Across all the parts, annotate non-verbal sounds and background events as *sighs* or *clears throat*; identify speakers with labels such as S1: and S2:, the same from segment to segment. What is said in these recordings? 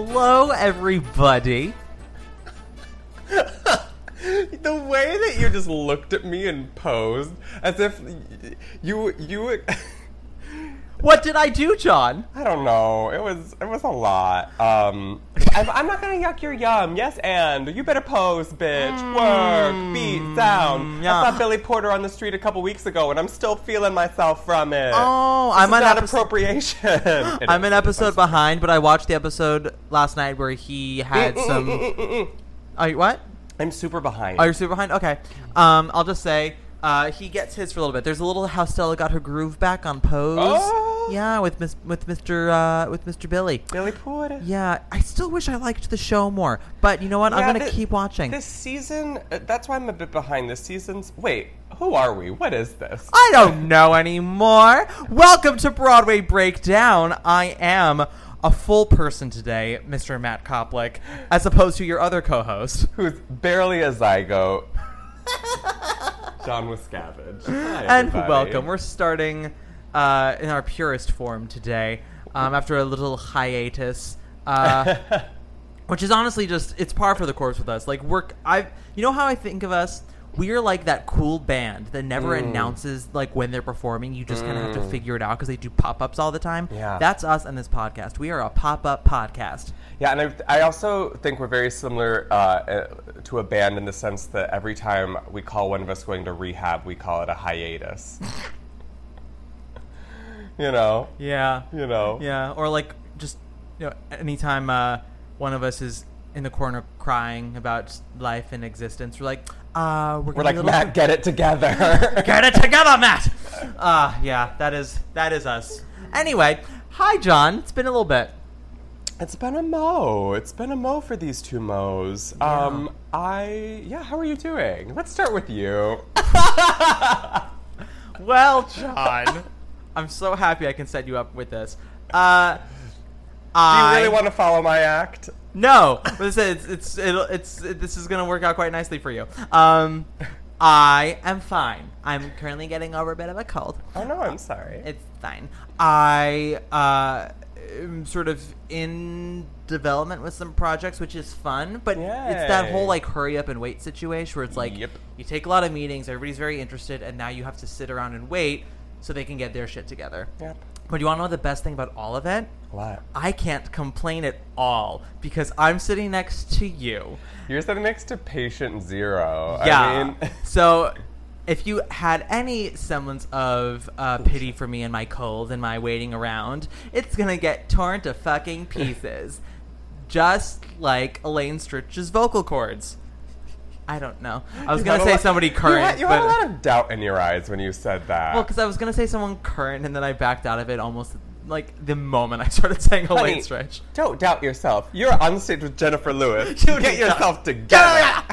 S1: Hello, everybody. *laughs*
S2: the way that you just looked at me and posed as if you you
S1: What did I do, John?
S2: I don't know. It was it was a lot. Um, I'm, I'm not gonna yuck your yum. Yes, and you better pose, bitch. Mm. Work, beat, sound.
S1: yeah.
S2: I saw Billy Porter on the street a couple weeks ago, and I'm still feeling myself from it.
S1: Oh,
S2: This
S1: I'm an
S2: not
S1: episode-
S2: appropriation. *gasps*
S1: I'm an episode behind, but I watched the episode last night where he had mm, mm, some. Oh, you- what?
S2: I'm super behind.
S1: Oh, you're super behind. Okay. Um, I'll just say. Uh, he gets his for a little bit. There's a little how Stella got her groove back on Pose.
S2: Oh.
S1: Yeah, with Miss with Mr. Uh, with Mr. Billy.
S2: Billy Porter.
S1: Yeah, I still wish I liked the show more, but you know what? I'm gonna keep watching.
S2: This season, uh, that's why I'm a bit behind. This season's. Wait, who are we? What is this?
S1: I don't know anymore. Welcome to Broadway Breakdown. I am a full person today, Mr. Matt Koplik, as opposed to your other co-host.
S2: Who's barely a zygote. *laughs* John Wiscavage. Hi,
S1: And
S2: everybody.
S1: welcome. We're starting uh, in our purest form today, um, after a little hiatus. Uh, *laughs* which is honestly just it's par for the course with us. Like we're I you know how I think of us. We're like that cool band that never
S2: Mm.
S1: announces like when they're performing. You just kind of have to figure it out because they do pop ups all the time.
S2: Yeah.
S1: that's us and this podcast. We are a pop up podcast.
S2: Yeah, and I, I also think we're very similar uh, uh, to a band in the sense that every time we call one of us going to rehab, we call it a hiatus. *laughs* you know?
S1: Yeah,
S2: You know?
S1: yeah, or like just you know anytime uh, one of us is in the corner crying about life and existence, we're like, uh, we're,
S2: We're like,
S1: little
S2: Matt, get it together. *laughs*
S1: Get it together, Matt. Ah, *laughs* yeah, that is that is us. Anyway, hi, John. It's been a little bit.
S2: It's been a mo. It's been a mo for these two mo's. Um, I yeah. How are you doing? Let's start with you. *laughs*
S1: Well, John, I'm so happy I can set you up with this. Uh,
S2: Do
S1: I
S2: you really want to follow my act?
S1: No. But it's it's it's, it, this is gonna work out quite nicely for you. Um, I am fine. I'm currently getting over a bit of a cold.
S2: Oh no, I'm sorry.
S1: It's fine. I uh, am sort of in development with some projects, which is fun. But it's that whole like hurry up and wait situation where it's like
S2: Yep.
S1: you take a lot of meetings, everybody's very interested, and now you have to sit around and wait so they can get their shit together.
S2: Yep.
S1: But you want to know the best thing about all of it?
S2: What?
S1: I can't complain at all because I'm sitting next to you.
S2: You're sitting next to patient zero.
S1: Yeah.
S2: I mean, *laughs* *laughs*
S1: so, if you had any semblance of uh, pity for me and my cold and my waiting around, it's gonna get torn to fucking pieces, *laughs* just like Elaine Stritch's vocal cords. I don't know. I was
S2: you
S1: gonna say
S2: lot-
S1: somebody
S2: You
S1: current,
S2: had, you
S1: but
S2: had a lot of doubt in your eyes when you said that.
S1: well, because I was gonna say someone current, and then I backed out of it almost like the moment I started saying
S2: Honey,
S1: Elaine Stritch.
S2: Don't doubt yourself. You're on stage with Jennifer Lewis.
S1: You
S2: Get yourself *laughs* together.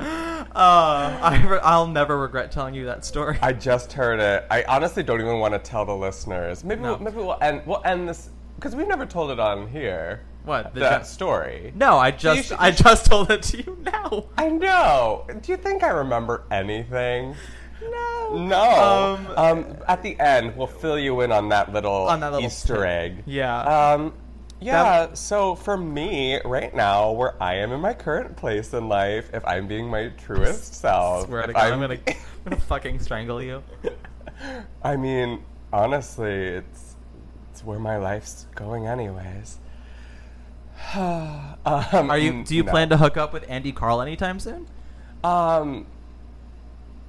S1: Uh, I, re- I'll never regret telling you that story.
S2: I just heard it. I honestly don't even want to tell the listeners. Maybe
S1: No.
S2: we'll, maybe we'll end we'll end this because we've never told it on here.
S1: What, the
S2: that story?
S1: no, I just
S2: should-
S1: I just told it to you now.
S2: I know. Do you think I remember anything?
S1: No.
S2: No.
S1: Um,
S2: Um, at the end, we'll fill you in on that little,
S1: On that little
S2: Easter
S1: tip.
S2: egg.
S1: Yeah.
S2: Um, yeah. so for me, right now, where I am in my current place in life, if I'm being my truest self,
S1: swear to God, I'm gonna, *laughs* I'm gonna fucking strangle you.
S2: I mean, honestly, it's it's where my life's going, anyways. *sighs* um,
S1: Are you? Do you
S2: no.
S1: plan to hook up with Andy Karl anytime soon?
S2: Um,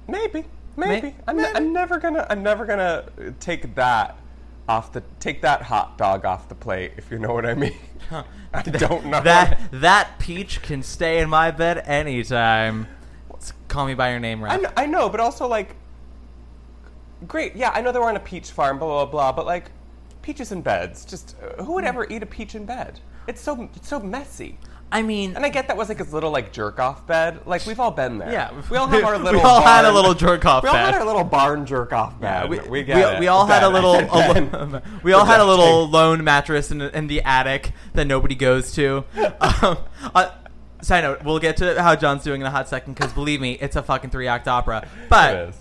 S2: maybe, maybe. I'm,
S1: maybe.
S2: I'm never gonna. I'm never gonna take that off the take that hot dog off the plate. If you know what I mean. *laughs* I don't know
S1: That that peach can stay in my bed anytime. Call me by your name,
S2: know, I know, but also like, great. Yeah, I know they were on a peach farm. Blah blah blah. But like, peaches in beds. Just uh, who would ever eat a peach in bed? It's so it's so messy.
S1: I mean,
S2: And I get that was like his little like jerk off bed. Like we've all been there.
S1: Yeah.
S2: we all have our *laughs* little.
S1: We all had a little jerk-off
S2: We all had our little barn jerk off bed.
S1: we,
S2: we, get
S1: we,
S2: it.
S1: we all had a little *laughs* a, lo- *laughs* we all had a little lone mattress in, in the attic that nobody goes to. Um, uh, side note: We'll get to how John's doing in a hot second because believe me, it's a fucking three act opera. But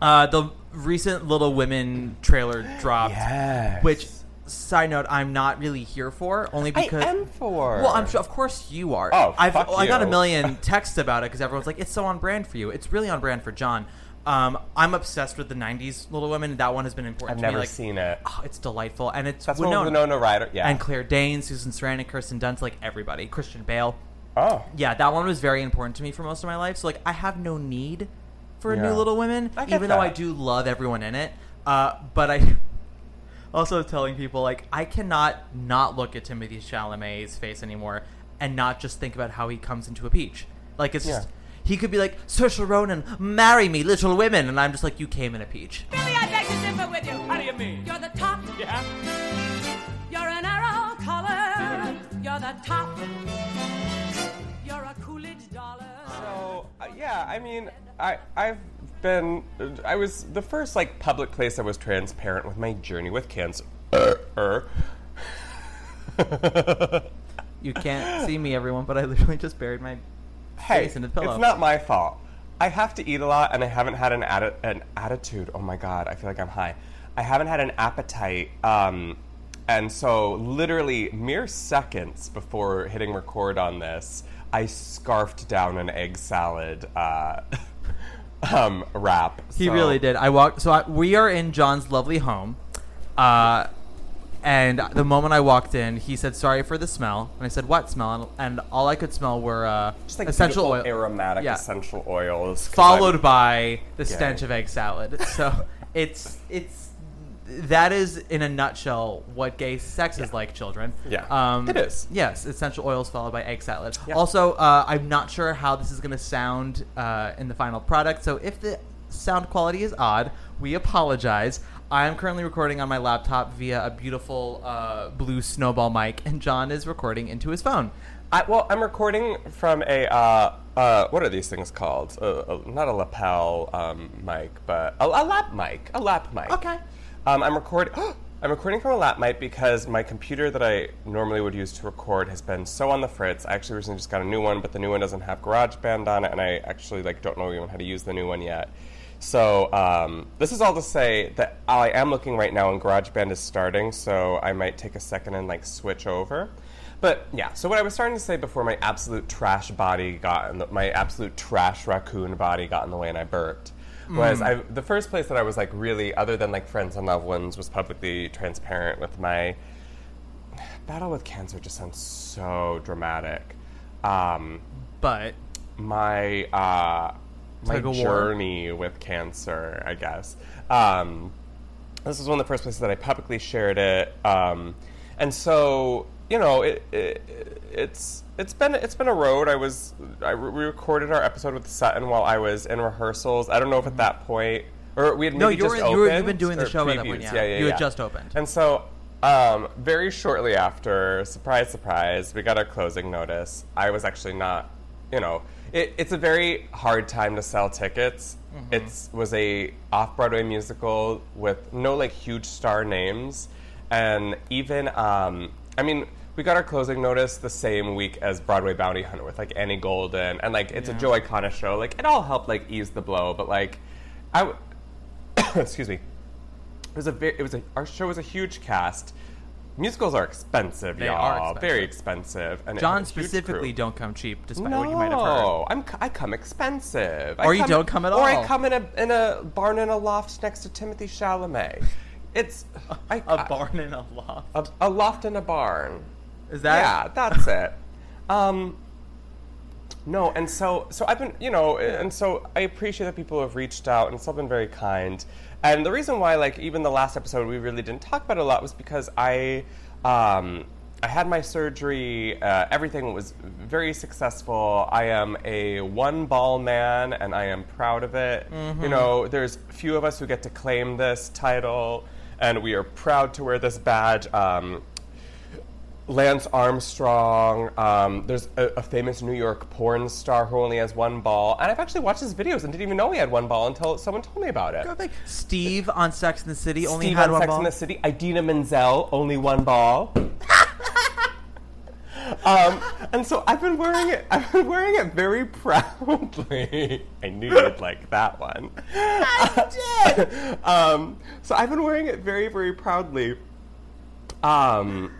S1: uh, the recent Little Women trailer dropped,
S2: Yes.
S1: which side note I'm not really here for, only because I
S2: am for.
S1: Well, I'm sure, of course, you are.
S2: Oh,
S1: I've,
S2: fuck
S1: I got a
S2: you.
S1: million *laughs* texts about it because everyone's like, "It's so on brand for you." It's really on brand for John. Um, I'm obsessed with the '90s Little Women. That one has been important
S2: I've
S1: to me.
S2: never
S1: Like,
S2: seen it.
S1: oh, it's delightful, and it's
S2: That's
S1: Winona.
S2: one Winona Ryder. Yeah.
S1: and Claire Danes, Susan Sarandon, Kirsten Dunst, like everybody, Christian Bale.
S2: oh.
S1: Yeah, that one was very important to me for most of my life. So like, I have no need for a new Little Women,
S2: I get
S1: even though I do love everyone in it. Uh, but I also telling people like I cannot not look at Timothée Chalamet's face anymore and not just think about how he comes into a peach. Like it's just he could be like Saoirse Ronan, marry me, Little Women, and I'm just like you came in a peach.
S3: Billy, I beg to differ with you. How do you mean? You're the top. Yeah. You're an Arrow collar. You're the top. You're a Coolidge dollar.
S2: So uh, yeah, I mean, I I've been I was the first like public place I was transparent with my journey with cancer. Er.
S1: You can't see me, everyone, but I literally just buried my
S2: hey,
S1: face in the pillow.
S2: it's not my fault. I have to eat a lot, and I haven't had an atti- an attitude. Oh my god, I feel like I'm high. I haven't had an appetite, um, and so literally mere seconds before hitting record on this, I scarfed down an egg salad uh, *laughs* um, wrap.
S1: He
S2: So-
S1: really did. I walked. So I, we are in John's lovely home, uh, and the moment I walked in, he said, "Sorry for the smell," and I said, "What smell?" And, and all I could smell were uh,
S2: Just like
S1: essential oil,
S2: aromatic
S1: Yeah.
S2: essential oils,
S1: followed
S2: I'm-
S1: by the
S2: gay.
S1: stench of egg salad. So *laughs* it's it's that is in a nutshell what gay sex is like, children.
S2: Yeah.
S1: um,
S2: It is.
S1: Yes, essential oils followed by egg salad.
S2: Yeah.
S1: Also, uh, I'm not sure how this is going to sound uh, in the final product. So if the sound quality is odd, we apologize. I am currently recording on my laptop via a beautiful uh, blue snowball mic, and John is recording into his phone.
S2: I, well, I'm recording from a uh, uh, what are these things called? Uh, uh, not a lapel um, mic, but a, a lap mic. A lap mic.
S1: Okay.
S2: Um, I'm recording. *gasps* I'm recording from a lap mic because my computer that I normally would use to record has been so on the fritz. I actually recently just got a new one, but the new one doesn't have GarageBand on it, and I actually like don't know even how to use the new one yet. So um, this is all to say that I am looking right now, and GarageBand is starting, so I might take a second and like switch over. But yeah, so what I was starting to say before my absolute trash body got in the, my absolute trash raccoon body got in the way and I burped was I, the first place that I was like really, other than like friends and loved ones, was publicly transparent with my battle with cancer. Just sounds so dramatic. Um,
S1: But
S2: my uh, my
S1: Tug of war.
S2: journey with cancer, I guess. Um, this was one of the first places that I publicly shared it, um, and so you know, it, it, it's it's been it's been a road. I was I re- we recorded our episode with Sutton while I was in rehearsals. I don't know if at that point or we had
S1: No, you were-
S2: just
S1: you were- you've been doing the show at that point, yeah.
S2: yeah, yeah,
S1: You had
S2: yeah.
S1: just opened.
S2: And so, um, very shortly after, surprise, surprise, we got our closing notice. I was actually not, you know, it, it's a very hard time to sell tickets.
S1: Mm-hmm.
S2: It was a off Broadway musical with no like huge star names, and even, um, I mean. We got our closing notice the same week as Broadway Bounty Hunter with like Annie Golden and like it's a Joe Iconis show. Like it all helped like ease the blow, but like I w- *coughs* excuse me. It was a very, it was a our show was a huge cast. Musicals are expensive,
S1: They
S2: y'all.
S1: are expensive.
S2: Very expensive. And
S1: John
S2: had a huge
S1: specifically don't come cheap, despite
S2: no,
S1: what you might have heard.
S2: I'm c- I come expensive. I
S1: Or you don't come at all.
S2: Or I come in a in a barn in a loft next to Timothée Chalamet. It's I, *laughs*
S1: A barn in a loft.
S2: a, a loft in a barn.
S1: Is that?
S2: yeah, that's it. Um, no, and so so I've been, you know, and so I appreciate that people have reached out and still been very kind. And the reason why, like, even the last episode we really didn't talk about it a lot was because I, um, I had my surgery. Uh, everything was very successful. I am a one ball man, and I am proud of it. You know, there's few of us who get to claim this title, and we are proud to wear this badge. Um, Lance Armstrong. Um, there's a, a famous New York porn star who only has one ball, and I've actually watched his videos and didn't even know he had one ball until someone told me about it.
S1: Go back. Steve on Sex in the City only
S2: Steve
S1: had
S2: on
S1: one
S2: Sex
S1: ball.
S2: in the City. Idina Menzel, only one ball. um, and so I've been wearing it. I've been wearing it very proudly. I knew you'd like that one. I did. *laughs* um, so I've been wearing it very, very proudly. Um,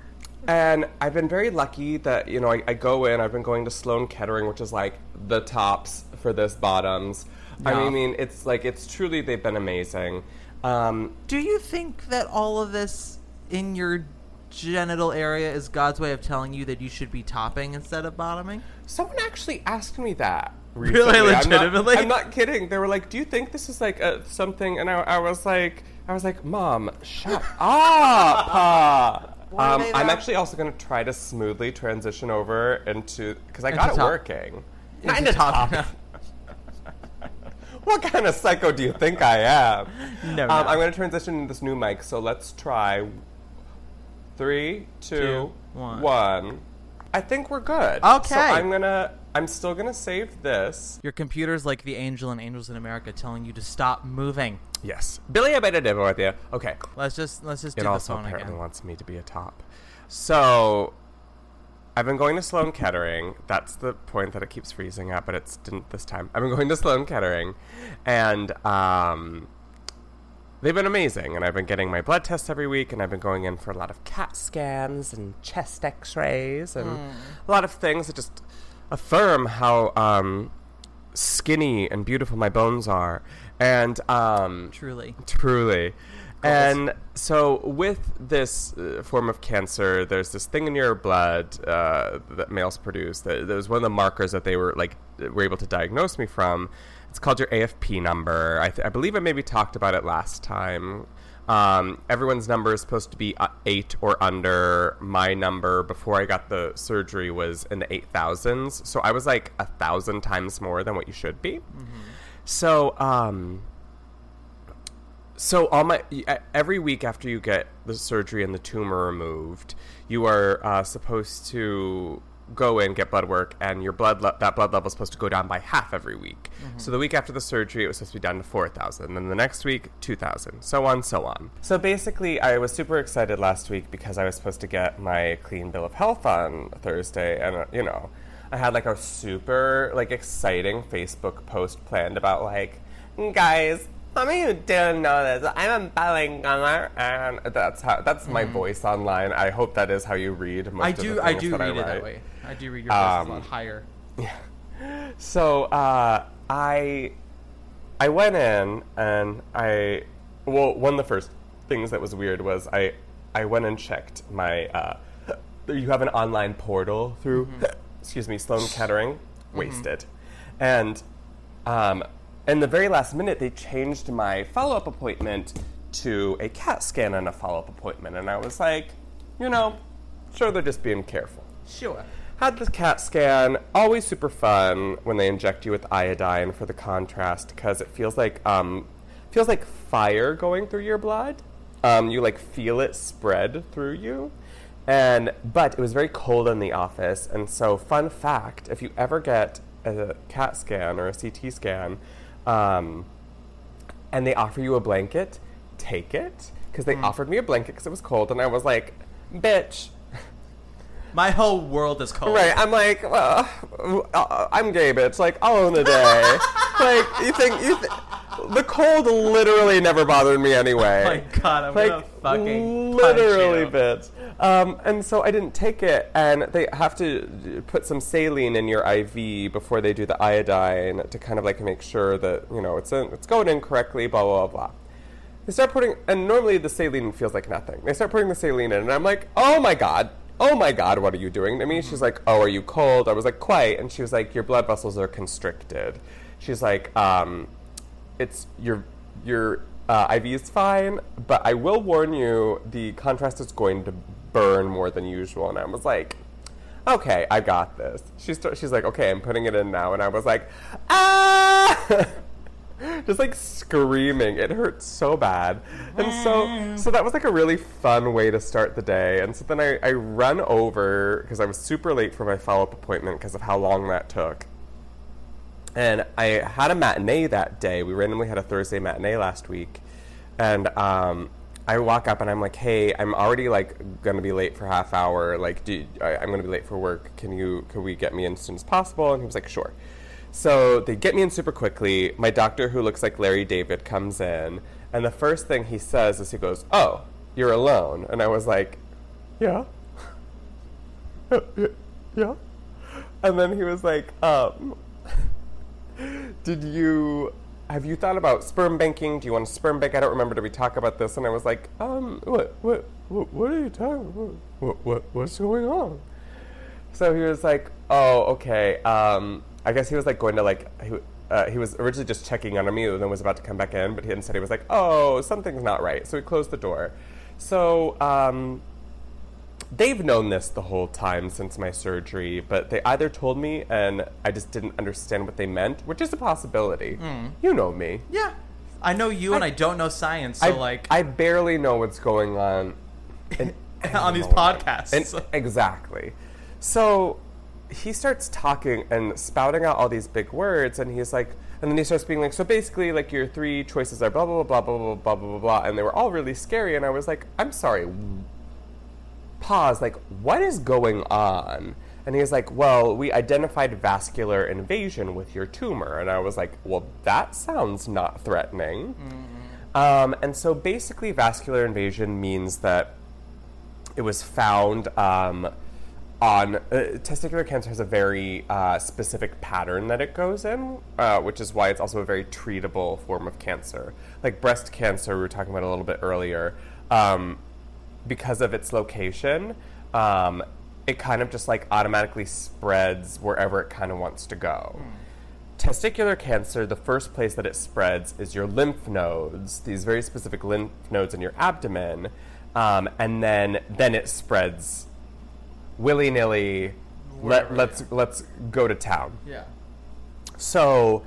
S2: and I've been very lucky that you know I, I go in. I've been going to Sloan Kettering, which is like the tops for this bottoms. I mean, it's like it's truly they've been amazing. Um,
S1: Do you think that all of this in your genital area is God's way of telling you that you should be topping instead of bottoming?
S2: someone actually asked me that. *laughs*
S1: Really?
S2: recently. I'm not-
S1: Legitimately?
S2: I'm not, kidding. They were like, "Do you think this is like a, something?" And I, I was like, "I was like, Mom, shut *laughs* up."
S1: Why are
S2: um, I'm actually also going to try to smoothly transition over into because I
S1: Into
S2: got it
S1: top-
S2: working. Not
S1: into
S2: into
S1: top-
S2: top. *laughs* *laughs* what kind of psycho do you think I am?
S1: No,
S2: um,
S1: no.
S2: I'm going to transition into this new mic, so let's try. Three, two,
S1: Two, one.
S2: one. I think we're good.
S1: Okay.
S2: So I'm gonna. I'm still gonna save this.
S1: Your computer's like the angel in Angels in America telling you to stop moving.
S2: Yes. Billy, I made a demo with you. Okay.
S1: Let's just let's just
S2: It
S1: do the
S2: also
S1: phone
S2: apparently
S1: again.
S2: wants me to be a top. So, I've been going to Sloan Kettering. That's the point that it keeps freezing at, but it's didn't this time. I've been going to Sloan Kettering, and um, they've been amazing. And I've been getting my blood tests every week, and I've been going in for a lot of CAT scans and chest X-rays and a lot of things that just affirm how um, skinny and beautiful my bones are. And um,
S1: Truly.
S2: Truly. And so, with this uh, form of cancer, there's this thing in your blood uh, that males produce. That, that was one of the markers that they were like were able to diagnose me from. It's called your AFP number. I, th- I believe I maybe talked about it last time. Um, everyone's number is supposed to be uh, eight or under. My number before I got the surgery was in the eight thousands, so I was like a thousand times more than what you should be. So, um, so all my every week after you get the surgery and the tumor removed, you are uh, supposed to go in get blood work, and your blood le- that blood level is supposed to go down by half every week. So the week after the surgery, it was supposed to be down to four thousand. Then the next week, two thousand. So on, so on. So basically, I was super excited last week because I was supposed to get my clean bill of health on Thursday, and uh, you know. I had like a super like exciting Facebook post planned about like, guys, some of you didn't know this. I'm a gunner, and that's how that's my voice online. I hope that is how you read. Most
S1: I
S2: of the
S1: do I do
S2: that
S1: read it that way. I do read your voice a
S2: Um,
S1: lot higher. *laughs* Yeah.
S2: So uh, I I went in and I well one of the first things that was weird was I I went and checked my uh, *gasps* you have an online portal through excuse me Sloan Kettering wasted and um, in the very last minute they changed my follow up appointment to a CAT scan and a follow up appointment and I was like you know sure they're just being careful
S1: Sure.
S2: had the CAT scan. Always super fun when they inject you with iodine for the contrast because it feels like um, feels like fire going through your blood. Um, you like feel it spread through you, and but it was very cold in the office. And so, fun fact: if you ever get a CAT scan or a CT scan, um, and they offer you a blanket, take it because they offered me a blanket because it was cold, and I was like, bitch. *laughs*
S1: My whole world is cold.
S2: Right, I'm like, well, uh, I'm gay, bitch. Like, I'll own the day. *laughs* like, you think you? Th- the cold literally never bothered me anyway. *laughs*
S1: Oh my God, I'm
S2: like
S1: gonna fucking
S2: literally,
S1: punch you.
S2: bitch. Um, and so I didn't take it, and they have to put some saline in your IV before they do the iodine to kind of like make sure that you know it's in, it's going in correctly. Blah blah blah. They start putting, and normally the saline feels like nothing. They start putting the saline in, and I'm like, oh my god, oh my god, what are you doing to me? She's like, oh, are you cold? I was like, quite. And she was like, your blood vessels are constricted. She's like, um, it's your your uh, IV is fine, but I will warn you, the contrast is going to burn more than usual. And I was like, okay, I got this. She's she's like, okay, I'm putting it in now, and I was like, ah. *laughs* Just like screaming, it hurt so bad, and so so that was like a really fun way to start the day. And so then I, I run over because I was super late for my follow up appointment because of how long that took. And I had a matinee that day. We randomly had a Thursday matinee last week. And um, I walk up and I'm like, hey, I'm already like going to be late for half hour. Like, do, I, I'm going to be late for work. Can you, can we get me in as soon as possible? And he was like, sure. So they get me in super quickly. My doctor, who looks like Larry David, comes in. And the first thing he says is he goes, oh, you're alone. And I was like, yeah. *laughs* yeah. And then he was like, um, did you have you thought about sperm banking? Do you want a sperm bank? I don't remember. Did we talk about this? And I was like, um, what, what, what, what are you talking? What, what, what, what's going on? So he was like, oh, okay. Um, I guess he was like going to like he, uh, he was originally just checking on me and then was about to come back in, but he instead he was like, oh, something's not right. So he closed the door. So um, they've known this the whole time since my surgery, but they either told me and I just didn't understand what they meant, which is a possibility. Hmm. You know me.
S1: Yeah. I know you and
S2: I-
S1: I don't know science, so
S2: I,
S1: like
S2: I barely know what's going on in *laughs*
S1: on these podcasts.
S2: And- exactly. So he starts talking and spouting out all these big words, and he's like, and then he starts being like, so basically, like your three choices are blah blah blah blah blah blah blah blah blah, and they were all really scary, and I was like, I'm sorry. Pause. Like, what is going on? And he's like, well, we identified vascular invasion with your tumor, and I was like, well, that sounds not threatening. Um, and so basically, vascular invasion means that it was found um, on uh, testicular cancer has a very uh, specific pattern that it goes in, uh, which is why it's also a very treatable form of cancer. Like breast cancer, we were talking about a little bit earlier, um, because of its location, um, it kind of just like automatically spreads wherever it kind of wants to go. Testicular cancer, the first place that it spreads is your lymph nodes, these very specific lymph nodes in your abdomen, um, and then then it spreads willy nilly. Let, let's let's go to town.
S1: yeah.
S2: So,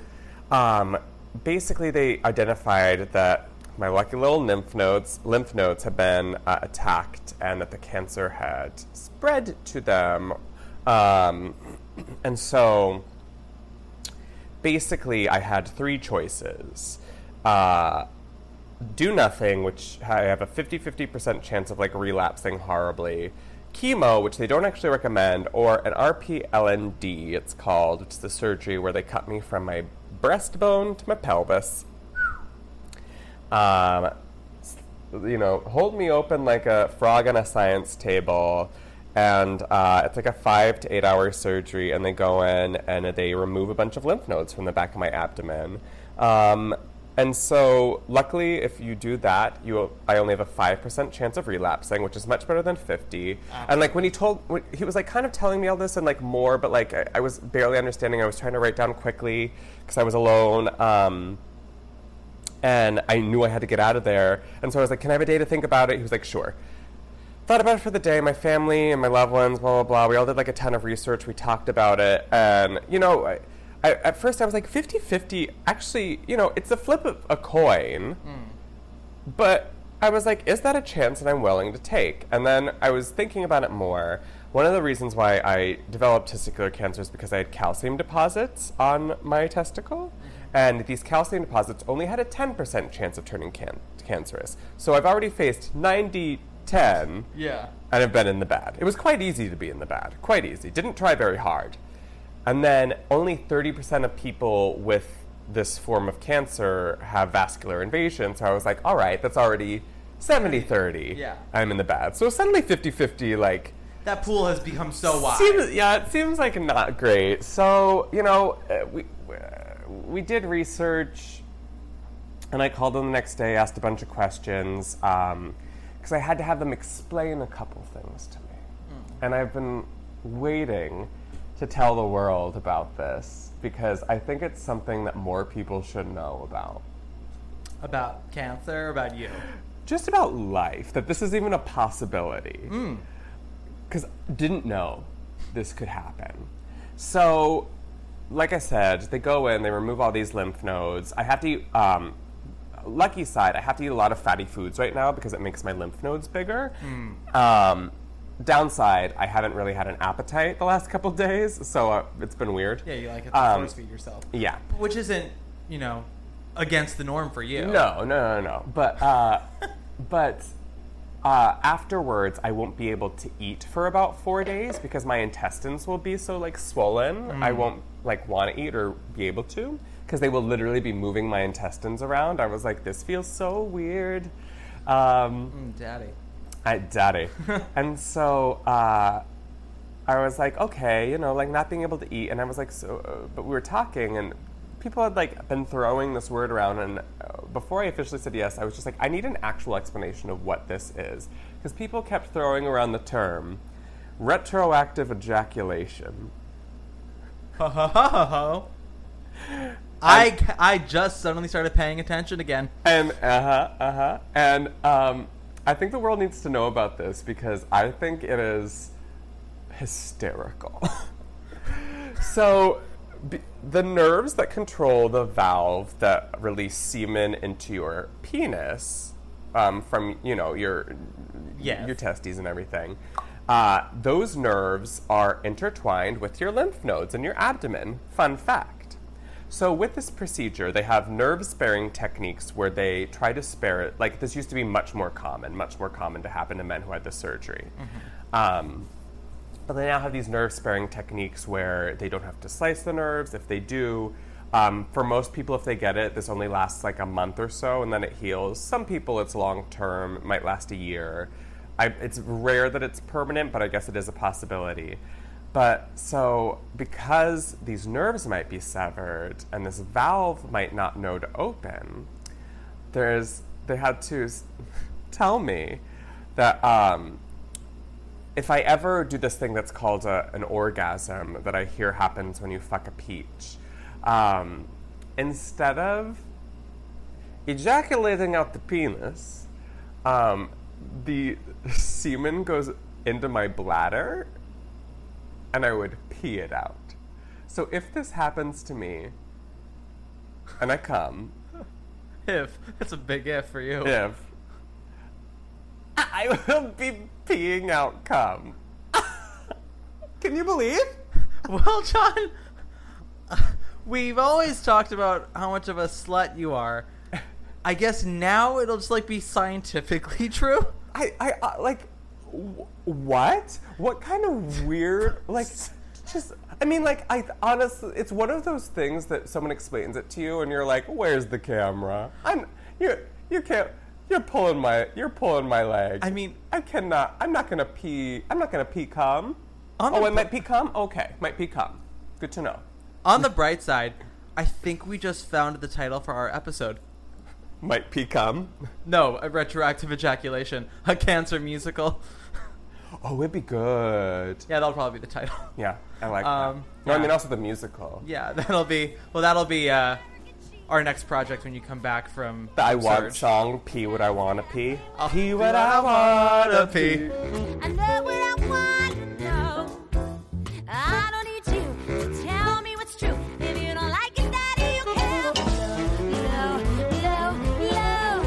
S2: um, basically, they identified that my lucky little lymph nodes lymph nodes had been uh, attacked, and that the cancer had spread to them. Um, *clears throat* and so, basically, I had three choices. Uh, do nothing, which I have a 50 50% chance of like relapsing horribly. Chemo, which they don't actually recommend, or an RPLND, it's called, which is the surgery where they cut me from my breastbone to my pelvis. Um, you know, hold me open like a frog on a science table. And uh, it's like a five to eight hour surgery, and they go in and they remove a bunch of lymph nodes from the back of my abdomen. Um, and so, luckily, if you do that, you I only have a five percent chance of relapsing, which is much better than fifty. And like when he told, when, he was like kind of telling me all this and like more, but like I, I was barely understanding. I was trying to write down quickly because I was alone. Um, and I knew I had to get out of there. And so I was like, "Can I have a day to think about it?" He was like, "Sure." Thought about it for the day. My family and my loved ones, blah blah blah. We all did like a ton of research. We talked about it, and you know, I, I, at first I was like 50-50. Actually, you know, it's a flip of a coin, hmm. but I was like, "Is that a chance that I'm willing to take?" And then I was thinking about it more. One of the reasons why I developed testicular cancer is because I had calcium deposits on my testicle, mm-hmm. And these calcium deposits only had a 10% chance of turning can- cancerous. So I've already faced 90 10
S1: Yeah.
S2: and have been in the bad. It was quite easy to be in the bad, quite easy. Didn't try very hard. And then only 30% of people with this form of cancer have vascular invasion. So I was like, all right, that's already 70 30.
S1: Yeah.
S2: I'm in the bad. So suddenly 50 50, like,
S1: That pool has become so wide.
S2: Seems, yeah, it seems like not great. So you know, uh, we we did research, and I called them the next day, asked a bunch of questions, um, because I had to have them explain a couple things to me, hmm. and I've been waiting to tell the world about this because I think it's something that more people should know about.
S1: about cancer, about you.
S2: Just about life, that this is even a possibility. Hmm. because didn't know this could happen. So, like I said, they go in, they remove all these lymph nodes. I have to eat, um, lucky side, I have to eat a lot of fatty foods right now because it makes my lymph nodes bigger. Um, downside, I haven't really had an appetite the last *laughs* couple days, so uh, it's been weird.
S1: Yeah, you like it to
S2: Um,
S1: force feed yourself.
S2: Yeah.
S1: Which isn't, you know, against the norm for you.
S2: No, no, no, no. But uh, *laughs* but uh, afterwards, I won't be able to eat for about four days because my intestines will be so like swollen. I won't like want to eat or be able to because they will literally be moving my intestines around. I was like, this feels so weird. Um,
S1: Mm, Daddy.
S2: I, daddy. *laughs* and so uh, I was like, okay, you know, like not being able to eat. And I was like, so, uh, but we were talking, and people had like been throwing this word around. And uh, before I officially said yes, I was just like, I need an actual explanation of what this is. Because people kept throwing around the term retroactive ejaculation.
S1: Ho ho ho ho ho. I, I just suddenly started paying attention again.
S2: And uh huh, uh huh. And um, I think the world needs to know about this because I think it is hysterical. *laughs* so, b- the nerves that control the valve that release semen into your penis um, from you know your
S1: Yes.
S2: your testes and everything. Uh, those nerves are intertwined with your lymph nodes in your abdomen. Fun fact. So, with this procedure, they have nerve sparing techniques where they try to spare it. Like, this used to be much more common, much more common to happen to men who had the surgery. Um, but they now have these nerve sparing techniques where they don't have to slice the nerves. If they do, um, for most people, if they get it, this only lasts like a month or so and then it heals. Some people, it's long term, it might last a year. I, it's rare that it's permanent, but I guess it is a possibility. But so, because these nerves might be severed and this valve might not know to open, there's they had to *laughs* tell me that um, if I ever do this thing that's called a, an orgasm that I hear happens when you fuck a peach, um, instead of ejaculating out the penis, um, the semen goes into my bladder and I would pee it out. So if this happens to me and I come,
S1: If. That's a big if for you.
S2: if I will be peeing out cum. *laughs* Can you believe? *laughs*
S1: Well, John, *laughs* we've always talked about how much of a slut you are. I guess now it'll just like be scientifically true.
S2: I, I, uh, like, w- what? What kind of weird, like, just, I mean, like, I honestly, it's one of those things that someone explains it to you and you're like, where's the camera? I'm, you, you can't, you're pulling my, you're pulling my leg.
S1: I mean-
S2: I cannot, I'm not gonna pee, I'm not gonna pee cum.
S1: On
S2: oh,
S1: the
S2: I
S1: br-
S2: might pee cum? Okay, might pee cum. Good to know.
S1: On the bright side, I think we just found the title for our episode.
S2: Might pee cum.
S1: No, a retroactive ejaculation, a cancer musical. *laughs*
S2: Oh, it'd be good.
S1: Yeah, that'll probably be the title.
S2: Yeah, I like
S1: Um,
S2: that. No, I mean also the musical.
S1: Yeah, *laughs* that'll be well. That'll be uh, our next project when you come back from.
S2: The I want
S1: Surge.
S2: song, pee what I wanna pee.
S1: I'll
S2: pee
S1: pee
S2: what
S1: what
S2: I
S1: I
S2: wanna
S1: wanna
S2: pee.
S1: pee.
S4: I know what I want to know. I don't need you to tell me what's true. If you don't like it, daddy, you can. Low, low, low,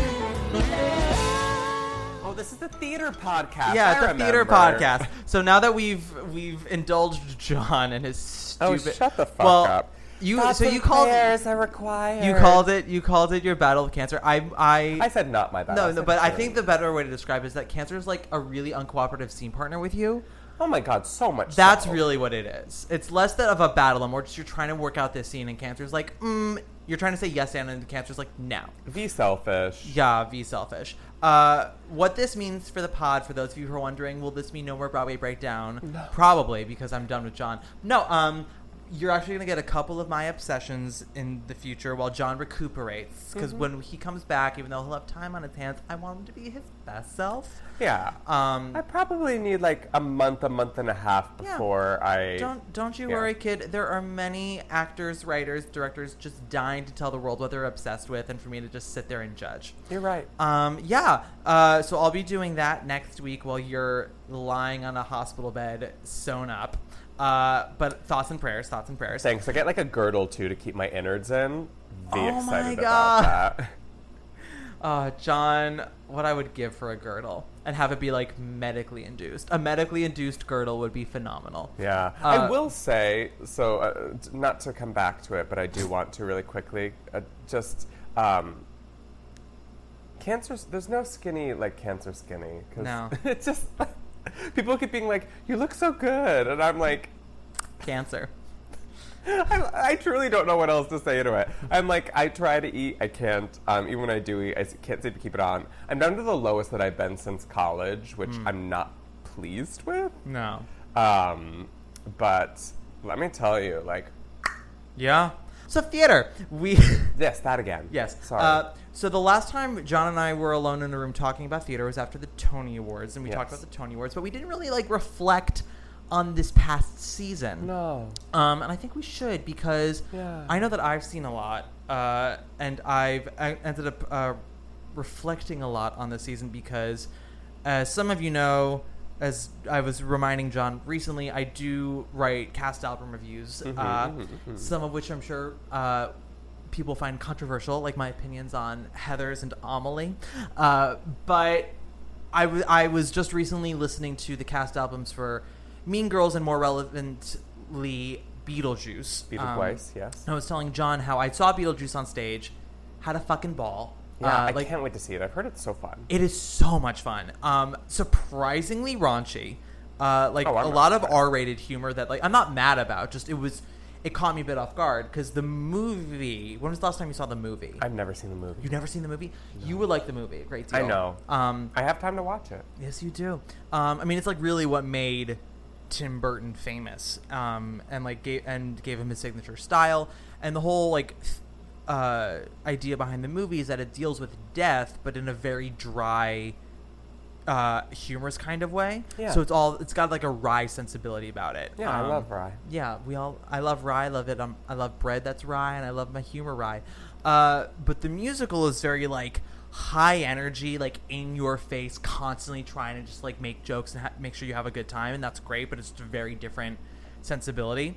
S4: low.
S2: Oh, this is the theater podcast.
S1: Yeah,
S2: I
S1: it's a theater podcast. So now that we've we've indulged John and his
S2: oh,
S1: stupid.
S2: Oh, shut the fuck
S1: well,
S2: up.
S1: You
S2: Thoughts
S1: so you called
S2: prayers are required.
S1: you called it you called it your battle of cancer. I I.
S2: I said not my battle.
S1: no, no, but I think the better way to describe it is that cancer is like a really uncooperative scene partner with you.
S2: Oh my god, so much.
S1: That's
S2: so.
S1: really what it is. It's less that of a battle and more just you're trying to work out this scene, and Cancer's like, mm. You're trying to say yes, and, and Cancer's like, no.
S2: V selfish.
S1: Yeah, V selfish. Uh, what this means for the pod, for those of you who are wondering, will this mean no more Broadway breakdown? Probably because I'm done with John. No, um, you're actually gonna get a couple of my obsessions in the future while John recuperates. Because
S2: Mhm.
S1: when he comes back, even though he'll have time on his hands, I want him to be his best self.
S2: Yeah.
S1: Um,
S2: I probably need like a month, a month and a half
S1: Yeah.
S2: before I.
S1: Don't don't you
S2: Yeah.
S1: worry, kid. There are many actors, writers, directors just dying to tell the world what they're obsessed with, and for me to just sit there and judge.
S2: You're right.
S1: Um, yeah. Uh, so I'll be doing that next week while you're lying on a hospital bed, sewn up. Uh, but thoughts and prayers, thoughts and prayers.
S2: Thanks. I get like a girdle too to keep my innards in. Be
S1: Oh my
S2: excited
S1: God.
S2: about that. *laughs* *laughs*
S1: Uh, John, what I would give for a girdle and have it be like medically induced. A medically induced girdle would be phenomenal.
S2: Yeah,
S1: Uh,
S2: I will say so. Uh, not to come back to it, but I do want to really quickly uh, just um, cancer. There's no skinny like cancer skinny. 'cause
S1: No. *laughs*
S2: it's just *laughs* people keep being like, "You look so good," and I'm like,
S1: Cancer. *laughs*
S2: I, I truly don't know what else to say to it. I'm like, I try to eat, I can't. Um, even when I do eat, I can't seem to keep it on. I'm down to the lowest that I've been since college, which
S1: Mm.
S2: I'm not pleased with.
S1: No.
S2: Um, but let me tell you, like,
S1: Yeah. So theater, we.
S2: yes, that again.
S1: Yes.
S2: Sorry.
S1: Uh, so the last time John and I were alone in a room talking about theater was after the Tony Awards, and we talked about the Tony Awards, but we didn't really like reflect on this past season.
S2: No.
S1: Um, and I think we should because
S2: Yeah.
S1: I know that I've seen a lot, uh, and I've I ended up uh, reflecting a lot on the season because, as some of you know, as I was reminding John recently, I do write cast album reviews,
S2: Mhm,
S1: uh,
S2: mhm, mhm.
S1: some of which I'm sure uh, people find controversial, like my opinions on Heather's and Amelie. Uh, but I wa- I was just recently listening to the cast albums for Mean Girls and more relevantly Beetlejuice.
S2: Beetlejuice, yes.
S1: I was telling John how I saw Beetlejuice on stage, had a fucking ball.
S2: Yeah,
S1: Uh,
S2: I
S1: like,
S2: can't wait to see it. I've heard it's so fun.
S1: it is so much fun. Um, surprisingly raunchy. Uh, like
S2: Oh,
S1: a lot of. R-rated humor that like I'm not mad about. Just it was, it caught me a bit off guard because the movie. When was the last time you saw the movie?
S2: I've never seen the movie.
S1: You've never seen the movie? You would like the movie a great deal.
S2: I know.
S1: Um,
S2: I have time to watch it.
S1: Yes, you do. Um, I mean, it's like really what made Tim Burton famous, um, and like gave and gave him his signature style, and the whole like uh, idea behind the movie is that it deals with death, but in a very dry, uh, humorous kind of way.
S2: Yeah.
S1: So it's all it's got like a wry sensibility about it.
S2: Yeah, I
S1: Um,
S2: love rye.
S1: Yeah, we all. I love rye. I love it. Um, I love bread that's rye, and I love my humor rye. Uh, but the musical is very like high energy, like in your face, constantly trying to just like make jokes and ha- make sure you have a good time, and that's great. But it's a very different sensibility.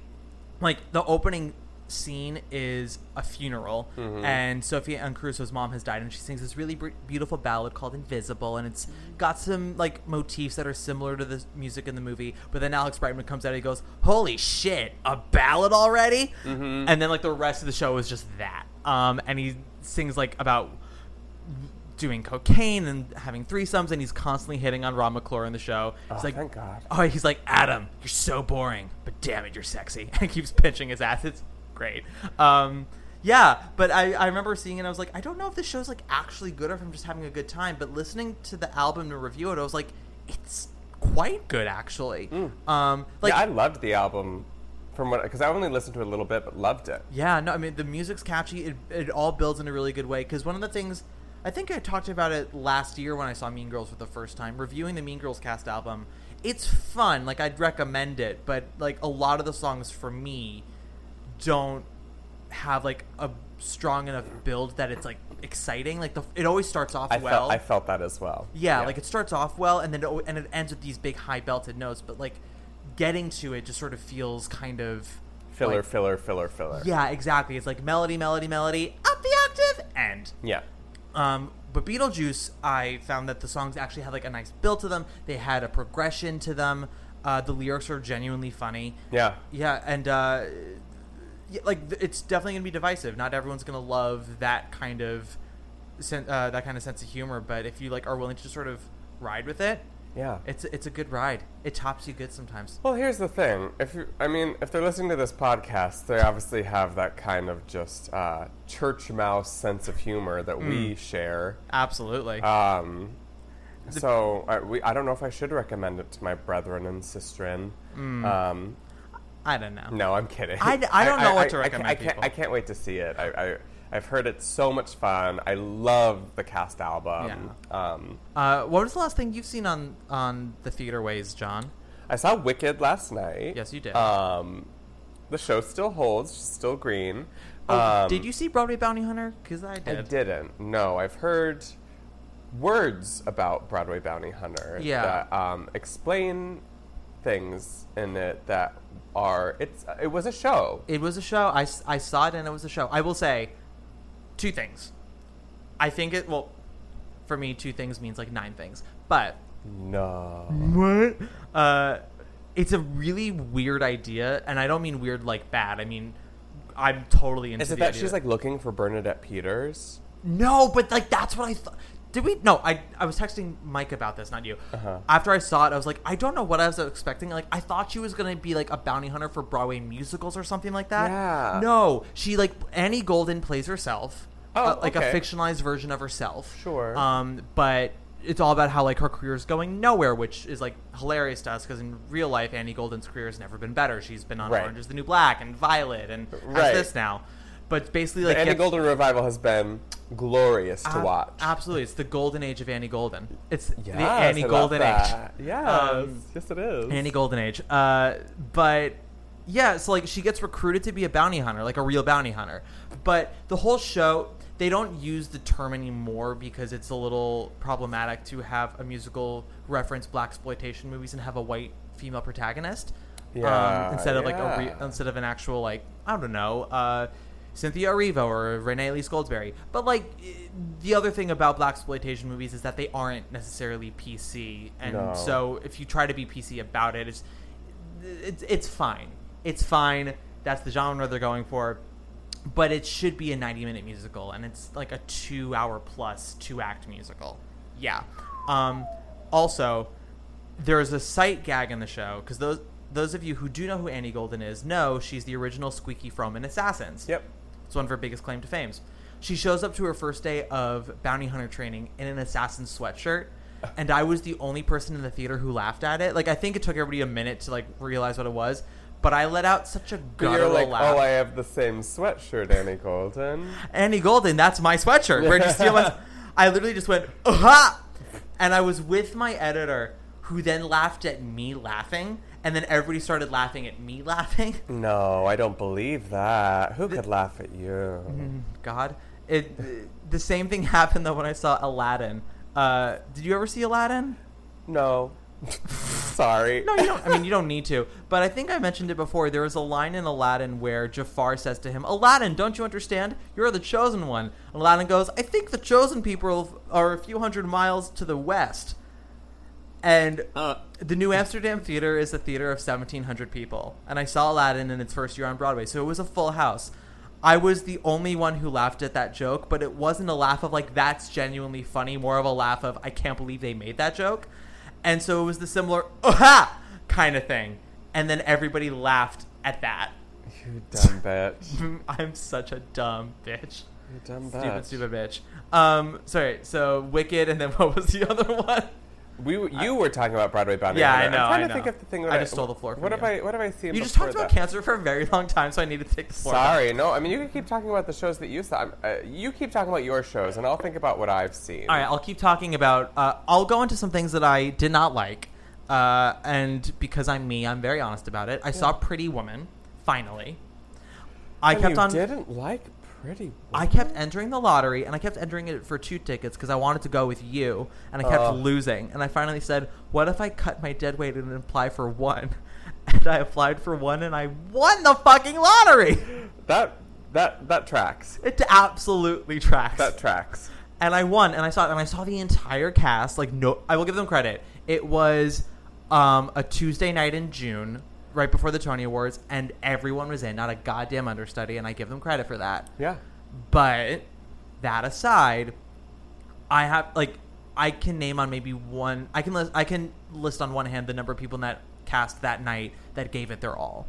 S1: Like the opening scene is a funeral,
S2: Mhm.
S1: and Sophia Anne Caruso's mom has died, and she sings this really br- beautiful ballad called "Invisible," and it's got some like motifs that are similar to the music in the movie. But then Alex Brightman comes out, and he goes, "Holy shit, a ballad already!"
S2: Mhm.
S1: And then like the rest of the show is just that, um, and he sings like about doing cocaine and having threesomes, and he's constantly hitting on Rob McClure in the show. He's
S2: Oh,
S1: like,
S2: thank God.
S1: Oh, he's like, Adam, you're so boring, but damn it, you're sexy. *laughs* And he keeps pinching his ass. It's great. Um, yeah, but I, I remember seeing it. I was like, I don't know if this show's like actually good or if I'm just having a good time. But listening to the album to review it, I was like, it's quite good actually. Um, like
S2: yeah, I loved the album from what because I only listened to it a little bit, but loved it.
S1: Yeah, no, I mean the music's catchy. It, it all builds in a really good way. Because one of the things, I think I talked about it last year when I saw Mean Girls for the first time, reviewing the Mean Girls cast album. It's fun. Like I'd recommend it, but like a lot of the songs for me don't have like a strong enough build that it's like exciting. Like the it always starts off
S2: I
S1: well.
S2: felt I felt that as well.
S1: Yeah, like it starts off well, and then it, and it ends with these big high belted notes. But like getting to it just sort of feels kind of
S2: filler,
S1: like-
S2: filler, filler, filler.
S1: yeah, exactly. It's like melody, melody, melody, up the octave, end.
S2: Yeah.
S1: Um, but Beetlejuice, I found that the songs actually had like a nice build to them. They had a progression to them. Uh, the lyrics are genuinely funny.
S2: Yeah.
S1: Yeah, and uh, yeah, like it's definitely gonna be divisive. Not everyone's gonna love that kind of sen- uh, that kind of sense of humor. But if you like are willing to sort of ride with it,
S2: Yeah.
S1: It's it's a good ride. It tops you good sometimes.
S2: Well, here's the thing. If you, I mean, if they're listening to this podcast, they obviously have that kind of just uh, church mouse sense of humor that
S1: Mm.
S2: we share.
S1: Absolutely.
S2: Um, so I, we, I don't know if I should recommend it to my brethren and sisterin. Um,
S1: I don't know.
S2: no, I'm kidding.
S1: I don't *laughs* know what to
S2: I
S1: recommend
S2: I can't,
S1: people.
S2: I can't wait to see it. I, I, I've heard it's so much fun. I love the cast album. Um,
S1: Uh, what was the last thing you've seen on on the theater ways, John?
S2: I saw Wicked last night.
S1: Yes, you did.
S2: Um, the show still holds, still green.
S1: Oh,
S2: Um,
S1: did you see Broadway Bounty Hunter? Because I
S2: I
S1: did.
S2: didn't. No, I've heard words about Broadway Bounty Hunter
S1: Yeah.
S2: that um, explain things in it that are it's it was a show.
S1: It was a show. I, I saw it and it was a show. I will say two things. I think it, well, for me, two things means like nine things. But,
S2: No.
S1: what? Uh, it's a really weird idea. And I don't mean weird like bad. I mean, I'm totally into
S2: Is it that
S1: idea
S2: she's like looking for Bernadette Peters?
S1: No, but like that's what I thought. Did we? No, I I was texting Mike about this, not you.
S2: Uh-huh.
S1: After I saw it, I was like, I don't know what I was expecting. Like, I thought she was gonna be like a bounty hunter for Broadway musicals or something like that.
S2: Yeah.
S1: No, she like Annie Golden plays herself,
S2: Oh,
S1: uh, like
S2: okay.
S1: a fictionalized version of herself.
S2: Sure.
S1: Um, but it's all about how like her career is going nowhere, which is like hilarious to us because in real life, Annie Golden's career has never been better. She's been on
S2: Right.
S1: Orange Is the New Black and Violet and has
S2: Right.
S1: this now. But it's
S2: basically,
S1: like
S2: Annie Golden revival has been glorious to
S1: Ab-
S2: watch.
S1: Absolutely, it's the golden age of Annie Golden. It's the Annie
S2: I
S1: Golden age.
S2: Yes,
S1: Um,
S2: yes, it is.
S1: Annie Golden age. Uh, but yeah, so like she gets recruited to be a bounty hunter, like a real bounty hunter. But the whole show, they don't use the term anymore because it's a little problematic to have a musical reference black exploitation movies and have a white female protagonist.
S2: Yeah,
S1: um, instead of like a re- instead of an actual like I don't know. Uh, Cynthia Erivo or Renee Elise Goldsberry. But like the other thing about black exploitation movies is that they aren't necessarily PC, and
S2: No.
S1: so if you try to be PC about it, it's it's it's fine. It's fine. That's the genre they're going for. But it should be a 90 minute musical, and it's like a two hour plus two act musical. Yeah. Um, also, there's a sight gag in the show because those those of you who do know who Annie Golden is know she's the original Squeaky Froman Assassins.
S2: Yep.
S1: It's one of her biggest claim to fame. She shows up to her first day of bounty hunter training in an assassin sweatshirt, and I was the only person in the theater who laughed at it. Like I think it took everybody a minute to like realize what it was, but I let out such a
S2: But you're
S1: guttural
S2: like, oh,
S1: laugh.
S2: oh, I have the same sweatshirt, Annie Golden.
S1: Annie Golden, that's my sweatshirt. Where'd you steal my? *laughs* I literally just went, aha! And I was with my editor, who then laughed at me laughing, and then everybody started laughing at me laughing. *laughs*
S2: No, I don't believe that. Who could laugh at you?
S1: Mm-hmm. God, it. The same thing *laughs* happened though when I saw Aladdin. Uh, did you ever see Aladdin?
S2: No. *laughs* Sorry.
S1: No, you don't. I mean, you don't need to. But I think I mentioned it before. There was a line in Aladdin where Jafar says to him, "Aladdin, don't you understand? You're the chosen one." And Aladdin goes, "I think the chosen people are a few hundred miles to the west." And the New Amsterdam Theater is a theater of 1,700 people. And I saw Aladdin in its first year on Broadway, so it was a full house. I was the only one who laughed at that joke, but it wasn't a laugh of like, that's genuinely funny, more of a laugh of, I can't believe they made that joke. And so it was the similar, aha! kind of thing. And then everybody laughed at that.
S2: You dumb bitch. *laughs*
S1: I'm such a dumb bitch.
S2: You dumb
S1: Stupid, stupid bitch. Um, sorry, so Wicked, and then *laughs* what was the other one?
S2: We, you were talking about Broadway Bounty
S1: Yeah. I know,
S2: I'm trying
S1: I
S2: to think of the thing that
S1: I just stole the floor from
S2: What
S1: you.
S2: have I? What have I seen?
S1: You just talked about
S2: that?
S1: cancer for a very long time, so I need to take the floor. back.
S2: Sorry, no. I mean, you can keep talking about the shows that you saw. Uh, you keep talking about your shows, and I'll think about what I've seen.
S1: All right, I'll keep talking about. Uh, I'll go into some things that I did not like, uh, and because I'm me, I'm very honest about it. I saw Pretty Woman. Finally, I
S2: And
S1: kept
S2: you
S1: on.
S2: didn't like Pretty.
S1: I kept entering the lottery, and I kept entering it for two tickets because I wanted to go with you, and I kept
S2: Ugh.
S1: losing. And I finally said, "What if I cut my dead weight and apply for one?" *laughs* And I applied for one, and I won the fucking lottery.
S2: That that that tracks.
S1: It absolutely tracks.
S2: That tracks.
S1: and I won, and I saw, and I saw the entire cast. Like, no, I will give them credit. It was um, a Tuesday night in June, right before the Tony Awards, and everyone was in, not a goddamn understudy, and I give them credit for that.
S2: Yeah.
S1: But that aside, I have like I can name on maybe one. I can list. I can list on one hand the number of people in that cast that night that gave it their all.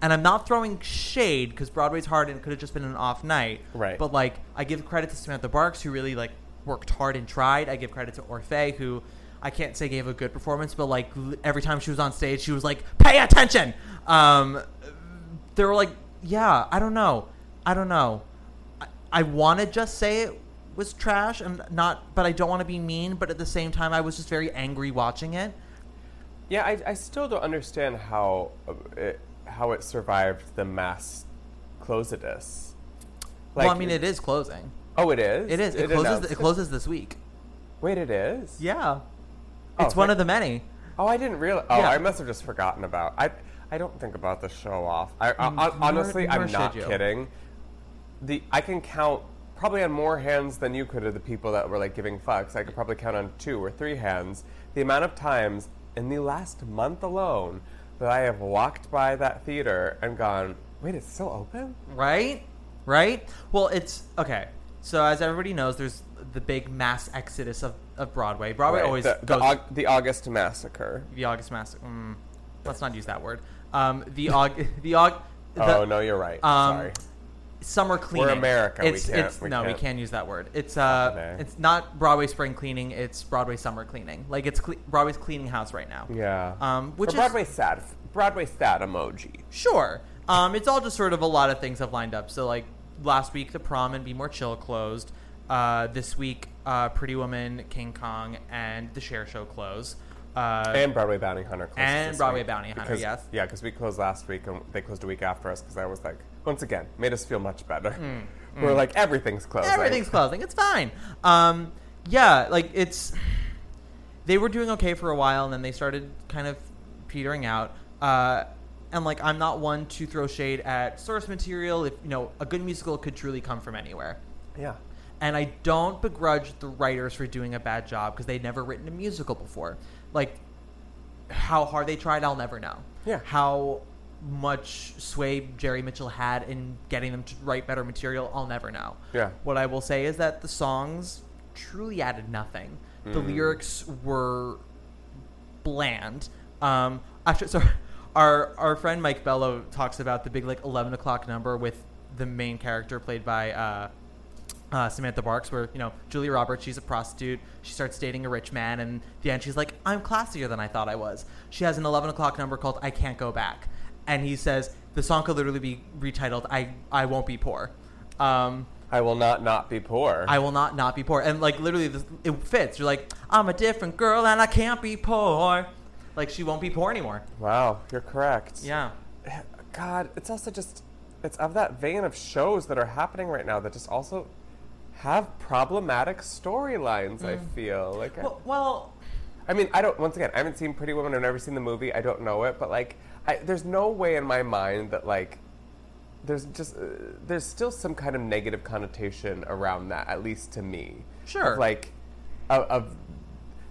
S1: And I'm not throwing shade because Broadway's hard and it could have just been an off night.
S2: Right.
S1: But like, I give credit to Samantha Barks who really like worked hard and tried. I give credit to Orfeh who I can't say gave a good performance, but like every time she was on stage, she was like, "Pay attention." Um, they were like, "Yeah, I don't know, I don't know." I, I want to just say it was trash and not, but I don't want to be mean. But at the same time, I was just very angry watching it.
S2: Yeah, I, I still don't understand how uh, it, how it survived the mass closedness.
S1: well, I mean, it is closing.
S2: Oh, it is.
S1: It is. It, closes.
S2: announced
S1: It closes this week.
S2: Wait, it is.
S1: Yeah.
S2: Oh,
S1: It's one of the many.
S2: Oh, I didn't realize. Oh,
S1: Yeah.
S2: I must have just forgotten about. I I don't think about the show off. I, I-
S1: Mm,
S2: hon-
S1: nor-
S2: honestly,
S1: nor
S2: I'm
S1: should
S2: not
S1: you.
S2: kidding. The I can count probably on more hands than you could of the people that were like giving fucks. I could probably count on two or three hands the amount of times in the last month alone that I have walked by that theater and gone, "Wait, it's still open?"
S1: Right? Right? Well, it's okay. So as everybody knows, there's the big mass exodus of, of Broadway. Broadway
S2: Right,
S1: always
S2: the, the,
S1: goes
S2: Aug- the August massacre.
S1: the August massacre. Mm, let's not use that word. Um, the Aug *laughs* the Aug.
S2: oh no, you're right.
S1: um,
S2: Sorry.
S1: Summer cleaning.
S2: For America, we can't-
S1: it's
S2: we
S1: no, we
S2: can't.
S1: can't use that word. It's uh,
S2: Okay.
S1: it's not Broadway spring cleaning. It's Broadway summer cleaning. Like it's cle- Broadway's cleaning house right now.
S2: Yeah.
S1: Um, which
S2: Or
S1: is
S2: Broadway sad. Broadway sad emoji.
S1: Sure. Um, it's all just sort of a lot of things have lined up. So like last week, the prom and Be More Chill closed. Uh, this week, uh, Pretty Woman, King Kong, and the Cher Show close. Uh,
S2: And Broadway Bounty Hunter. closes
S1: And Broadway
S2: week.
S1: Bounty Hunter,
S2: Because-
S1: yes.
S2: Yeah, because we closed last week and they closed a week after us because I was like, once again, made us feel much better. *laughs* We're like, everything's closing.
S1: Mm, everything's closing. It's fine. Um, yeah, like it's. They were doing okay for a while, and then they started kind of petering out. Uh, and like, I'm not one to throw shade at source material. If you know, a good musical could truly come from anywhere.
S2: Yeah.
S1: And I don't begrudge the writers for doing a bad job because they'd never written a musical before. Like how hard they tried, I'll never know.
S2: Yeah.
S1: How much sway Jerry Mitchell had in getting them to write better material, I'll never know.
S2: Yeah.
S1: What I will say is that the songs truly added nothing. The lyrics were bland. Um, actually, *laughs* sorry, our our friend Mike Bello talks about the big like eleven o'clock number with the main character played by uh, uh, Samantha Barks, where you know Julia Roberts, she's a prostitute. She starts dating a rich man, and at the end she's like, "I'm classier than I thought I was." She has an eleven o'clock number called "I Can't Go Back," and he says the song could literally be retitled "I I Won't Be Poor." Um,
S2: I will not not be poor.
S1: I will not not be poor. And like literally, this, it fits. You're like, I'm a different girl and I can't be poor. Like she won't be poor anymore.
S2: wow, you're correct.
S1: Yeah. *sighs*
S2: God, it's also just it's of that vein of shows that are happening right now that just also have problematic storylines. I feel like. I-
S1: Well, well,
S2: I mean, I don't. Once again, I haven't seen Pretty Woman. I've never seen the movie. I don't know it, but like, I, there's no way in my mind that like, there's just uh, there's still some kind of negative connotation around that, at least to me.
S1: Sure.
S2: Of, like, of, of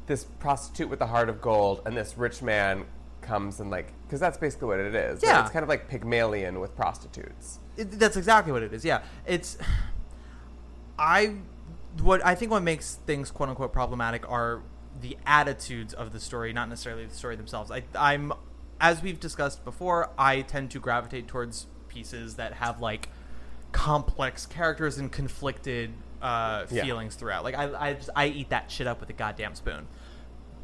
S2: this prostitute with a heart of gold and this rich man comes and like, because that's basically what it is.
S1: Yeah.
S2: It's kind of like Pygmalion with prostitutes.
S1: it, that's exactly what it is. Yeah. It's. I. What I think what makes things quote unquote problematic are the attitudes of the story, not necessarily the story themselves. I, I'm, as we've discussed before, I tend to gravitate towards pieces that have like complex characters and conflicted uh,
S2: Yeah.
S1: feelings throughout. Like I, I, just, I eat that shit up with a goddamn spoon.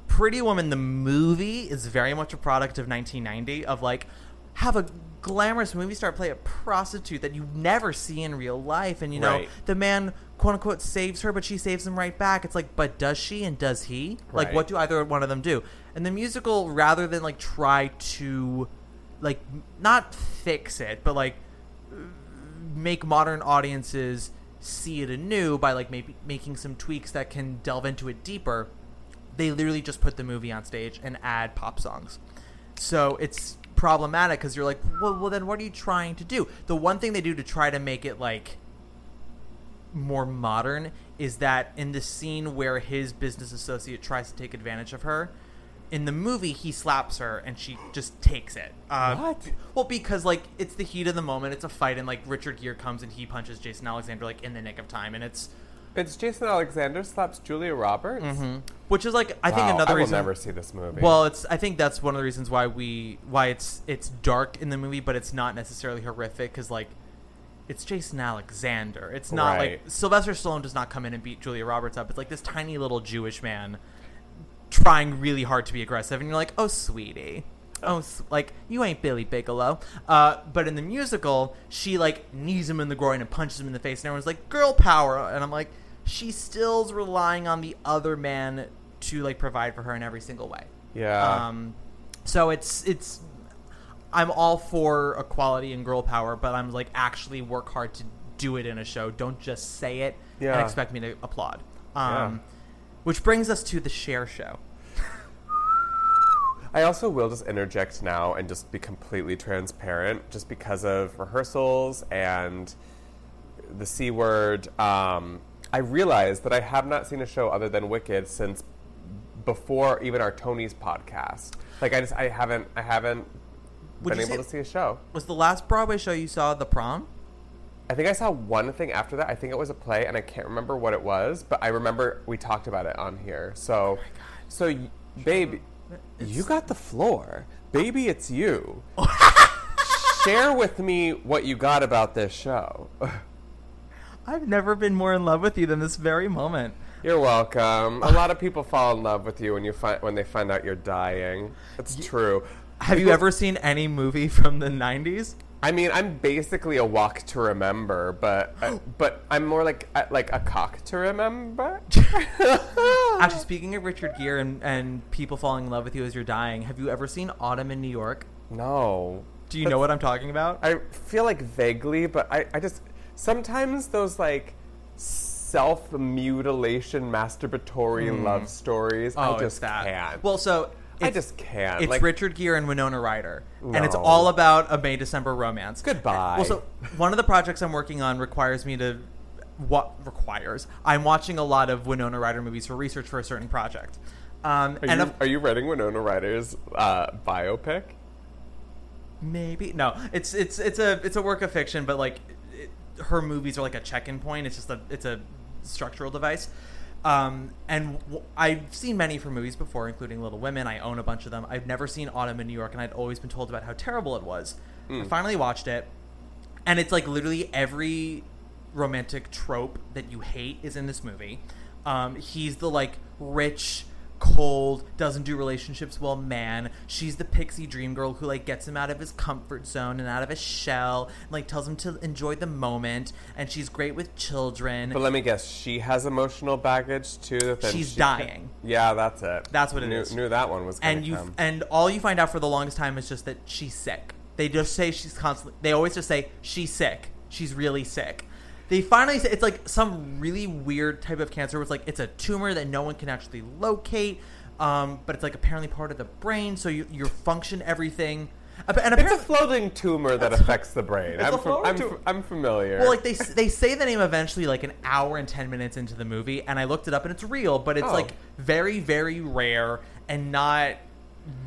S1: Pretty Woman the movie is very much a product of 1990 of like have a glamorous movie star play a prostitute that you never see in real life and you know
S2: Right.
S1: the man quote unquote saves her but she saves him right back. It's like but does she and does he? Like
S2: Right.
S1: what do either one of them do? And the musical rather than like try to like not fix it but like make modern audiences see it anew by like maybe making some tweaks that can delve into it deeper they literally just put the movie on stage and add pop songs. So it's problematic because you're like well, well then what are you trying to do? The one thing they do to try to make it like more modern is that in the scene where his business associate tries to take advantage of her in the movie he slaps her and she just takes it uh,
S2: What?
S1: well because like it's the heat of the moment it's a fight and like richard gere comes and he punches jason alexander like in the nick of time and it's
S2: It's Jason Alexander slaps Julia Roberts.
S1: which is like I think
S2: Wow,
S1: another
S2: I will
S1: reason.
S2: never see this movie.
S1: Well, it's I think that's one of the reasons why we why it's it's dark in the movie, but it's not necessarily horrific because like it's Jason Alexander. It's not
S2: Right.
S1: like Sylvester Stallone does not come in and beat Julia Roberts up. It's like this tiny little Jewish man trying really hard to be aggressive, and you're like, oh sweetie. Oh, like you ain't Billy Bigelow. Uh, but in the musical, she like knees him in the groin and punches him in the face, and everyone's like, "Girl power!" And I'm like, she still's relying on the other man to like provide for her in every single way.
S2: yeah.
S1: Um, so it's it's I'm all for equality and girl power, but I'm like actually work hard to do it in a show. Don't just say it and
S2: Yeah.
S1: expect me to applaud. Um,
S2: Yeah.
S1: Which brings us to the Cher Show.
S2: I also will just interject now and just be completely transparent, just because of rehearsals and the C word. Um, I realized that I have not seen a show other than Wicked since before even our Tony's podcast. Like I just I haven't I haven't
S1: Would
S2: been
S1: you
S2: able to see a show.
S1: Was the last Broadway show you saw the prom?
S2: I think I saw one thing after that. I think it was a play, and I can't remember what it was, but I remember we talked about it on here. So, oh so y- baby, you got the floor, baby. It's you. *laughs* Share with me what you got about this show. *laughs*
S1: I've never been more in love with you than this very moment.
S2: You're welcome. A lot of people fall in love with you when you find when they find out you're dying. It's true.
S1: Have you ever seen any movie from the 90s?
S2: I mean, I'm basically a walk to remember, but uh, *gasps* but I'm more like uh, like a cock to remember. *laughs*
S1: Actually, *laughs* speaking of Richard Gere and, and people falling in love with you as you're dying, have you ever seen Autumn in New York?
S2: No.
S1: Do you know what I'm talking about?
S2: I feel like vaguely, but I, I just sometimes those like self mutilation masturbatory love stories. I.
S1: Oh, it's
S2: just
S1: that.
S2: can't.
S1: Well, so
S2: I just can't.
S1: It's
S2: like,
S1: Richard Gere and Winona Ryder, and it's all about a May December romance.
S2: Goodbye.
S1: Well, so one of the projects I'm working on requires me to what requires I'm watching a lot of Winona Ryder movies for research for a certain project. Um,
S2: Are
S1: and
S2: you,
S1: of,
S2: are you writing Winona Ryder's uh, biopic?
S1: maybe no, it's it's it's a it's a work of fiction, but like it, her movies are like a check-in point. It's just a it's a structural device. Um, and w- I've seen many of her movies before, including Little Women. I own a bunch of them. I've never seen Autumn in New York, and I'd always been told about how terrible it was. I finally watched it, and it's like literally every romantic trope that you hate is in this movie. Um, he's the like rich, cold, doesn't do relationships well man. She's the pixie dream girl who like gets him out of his comfort zone and out of his shell, and like tells him to enjoy the moment. And she's great with children.
S2: But let me guess, she has emotional baggage too.
S1: She's
S2: she
S1: dying.
S2: Yeah, that's it.
S1: That's what it
S2: knew,
S1: is.
S2: Knew that one was.
S1: And you
S2: come.
S1: and all you find out for the longest time is just that she's sick. They just say she's constantly. They always just say she's sick. She's really sick. They finally say it's like some really weird type of cancer. Where it's like it's a tumor that no one can actually locate, um, but it's like apparently part of the brain. So you your function everything. And
S2: it's a floating tumor that affects the brain. I'm, fam- I'm, f- I'm familiar.
S1: well, like they they say the name eventually, like an hour and ten minutes into the movie, and I looked it up, and it's real, but it's
S2: Oh.
S1: like very very rare and not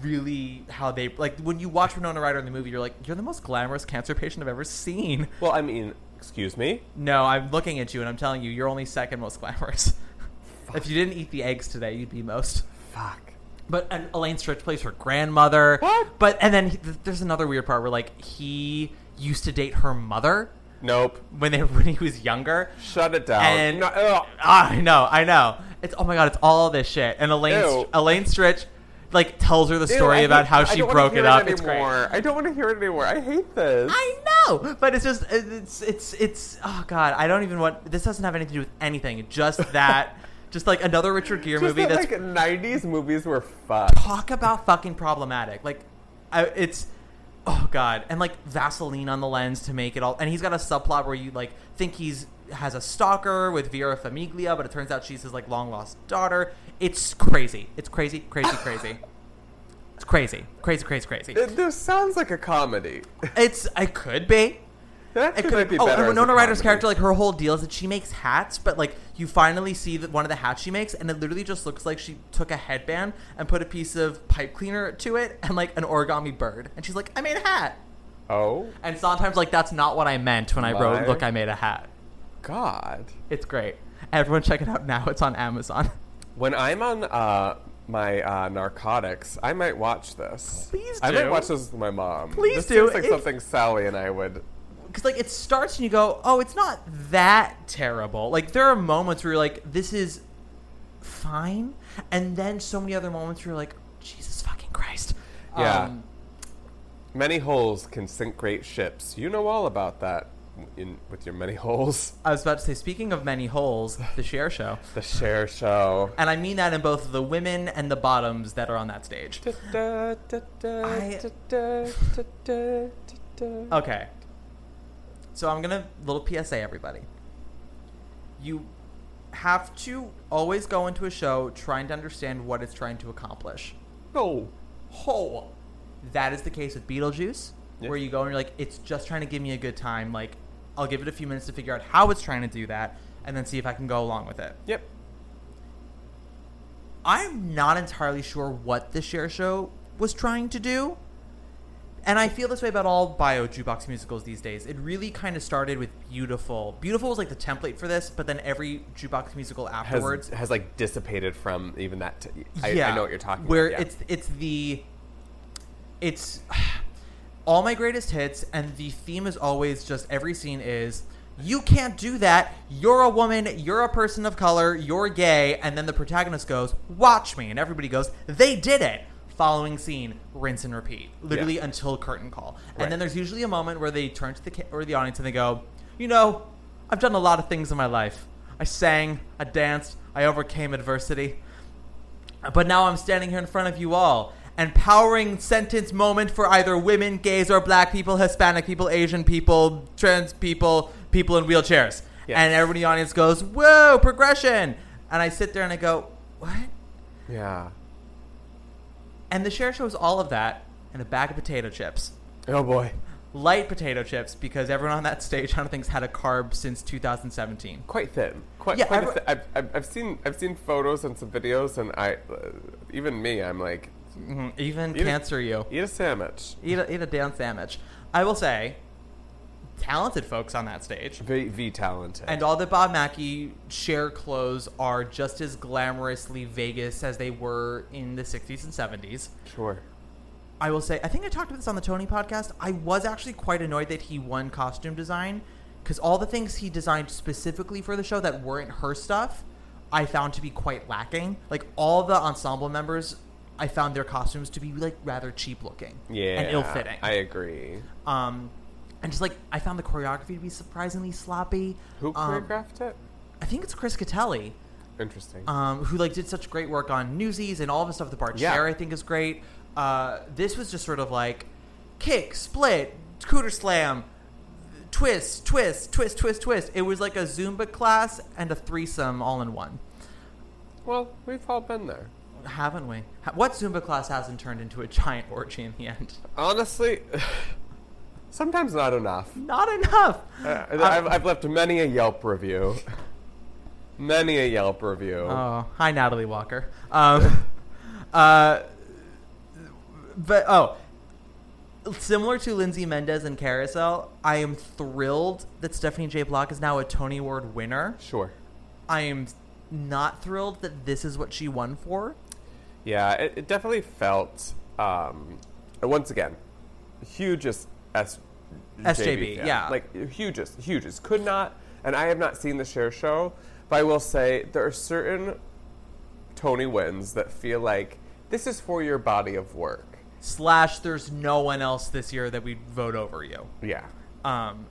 S1: really how they like when you watch Winona Ryder in the movie, you're like, you're the most glamorous cancer patient I've ever seen.
S2: well, I mean, excuse me.
S1: No, I'm looking at you and I'm telling you, you're only second most glamorous. *laughs* if you didn't eat the eggs today, you'd be most.
S2: Fuck.
S1: But and Elaine Stritch plays her grandmother.
S2: What?
S1: But and then he, th- there's another weird part where like he used to date her mother
S2: Nope.
S1: when they *laughs* when he was younger.
S2: Shut it down.
S1: And
S2: No, ugh.
S1: Ah, I know, I know. It's oh my god, it's all this shit. And Elaine
S2: Ew.
S1: Elaine Stritch like tells her the story
S2: I
S1: about
S2: hate-
S1: how she broke it up. It's great.
S2: I don't want to hear it anymore. I hate this.
S1: I know, but it's just it's it's it's oh god, I don't even want this doesn't have anything to do with anything. Just *laughs* that, just like another Richard Gere movie
S2: that,
S1: that's
S2: like 90s movies were fun.
S1: talk about fucking problematic. Like, I, it's oh god, and like Vaseline on the lens to make it all. And he's got a subplot where you like think he's has a stalker with Vera Farmiga, but it turns out she's his like long lost daughter. It's crazy. It's crazy, crazy, crazy. It's crazy, crazy, crazy, crazy.
S2: It, this sounds like a comedy. *laughs*
S1: It's it could be.
S2: That
S1: It could
S2: be
S1: oh,
S2: better
S1: and
S2: as
S1: Winona Ryder's character, like her whole deal is that she makes hats, but like you finally see that one of the hats she makes, and it literally just looks like she took a headband and put a piece of pipe cleaner to it and like an origami bird, and she's like, "I made a hat."
S2: Oh,
S1: And sometimes like that's not what I meant when I wrote, "Look, I made a hat."
S2: God.
S1: It's great. Everyone check it out now. It's on Amazon. *laughs*
S2: When I'm on uh, my uh, narcotics, I might watch this.
S1: Please
S2: I might watch this with my mom.
S1: Please
S2: this
S1: do.
S2: Seems like something Sally and I would.
S1: because like it starts and you go, oh, it's not that terrible. Like there are moments where you're like, this is fine, and then so many other moments where you're like, Jesus fucking Christ.
S2: Yeah.
S1: Um,
S2: Many holes can sink great ships. You know all about that in with your many holes.
S1: I was about to say, speaking of many holes, the Cher Show, *laughs*
S2: The Cher Show.
S1: and I mean that in both the women and the bottoms that are on that stage. I-. Okay. So I'm gonna little PSA everybody. You have to always go into a show trying to understand what it's trying to accomplish.
S2: No.
S1: Oh, that is the case with Beetlejuice, where you go and you're like, it's just trying to give me a good time. Like, I'll give it a few minutes to figure out how it's trying to do that, and then see if I can go along with it.
S2: Yep.
S1: I'm not entirely sure what the Cher Show was trying to do. And I feel this way about all bio jukebox musicals these days. It really kind of started with Beautiful. Beautiful was like the template for this, but then every jukebox musical afterwards
S2: has like dissipated from even that. T- I,
S1: yeah,
S2: I know what you're talking
S1: where
S2: about. yeah.
S1: it's it's the it's all my greatest hits, and the theme is always just every scene is you can't do that. You're a woman. You're a person of color. You're gay. And then the protagonist goes, "Watch me," and everybody goes, "They did it." Following scene, rinse and repeat, literally
S2: Yeah.
S1: until curtain call.
S2: Right.
S1: And then there's usually a moment where they turn to the or the audience and they go, "You know, I've done a lot of things in my life. I sang, I danced, I overcame adversity." But now I'm standing here in front of you all. Empowering sentence moment for either women, gays, or black people, Hispanic people, Asian people, trans people, people in wheelchairs. And everybody in the audience goes, Whoa, progression. And I sit there and I go, What?
S2: yeah.
S1: And the Cher Show's all of that and a bag of potato chips.
S2: Oh boy.
S1: Light potato chips because everyone on that stage, I don't think, has had a carb since 2017.
S2: Quite thin. Quite.
S1: Yeah,
S2: quite a
S1: every-
S2: thi- I've, I've, I've seen I've seen photos and some videos, and I, uh, even me, I'm like,
S1: Mhm. Even
S2: Eat a-
S1: cancer, you.
S2: eat a sandwich.
S1: Eat a, eat a damn sandwich. I will say, talented folks on that stage.
S2: V, v talented.
S1: And all the Bob Mackie Cher clothes are just as glamorously Vegas as they were in the 60s and 70s.
S2: sure.
S1: I will say, I think I talked about this on the Tony podcast. I was actually quite annoyed that he won costume design because all the things he designed specifically for the show that weren't her stuff, I found to be quite lacking. Like all the ensemble members, I found their costumes to be like rather cheap looking
S2: Yeah.
S1: and ill fitting.
S2: I agree.
S1: Um, and just like I found the choreography to be surprisingly sloppy.
S2: Who
S1: Um,
S2: choreographed it?
S1: I think it's Chris Gattelli,
S2: Interesting.
S1: um, who like did such great work on Newsies and all of the stuff. The Bart
S2: Yeah.
S1: Share I think is great. Uh, this was just sort of like kick, split, cooter slam, twist, twist, twist, twist, twist. It was like a Zumba class and a threesome all in one.
S2: well, we've all been there.
S1: Haven't we? What Zumba class hasn't turned into a giant orgy in the end?
S2: Honestly, *sighs* sometimes not enough.
S1: Not enough.
S2: Uh, I've, I've left many a Yelp review. *laughs* Many a Yelp review.
S1: Oh, hi Natalie Walker. Um, *laughs* uh, but oh, similar to Lindsay Mendez and Carousel, I am thrilled that Stephanie J. Block is now a Tony Award winner.
S2: Sure.
S1: I am not thrilled that this is what she won for.
S2: Yeah, it, it definitely felt. Um, once again, hugest S.
S1: SJB,
S2: fan.
S1: yeah.
S2: like hugest, hugest. Could not, and I have not seen the Cher Show, but I will say there are certain Tony wins that feel like this is for your body of work.
S1: Slash, there's no one else this year that we'd vote over you.
S2: Yeah,
S1: um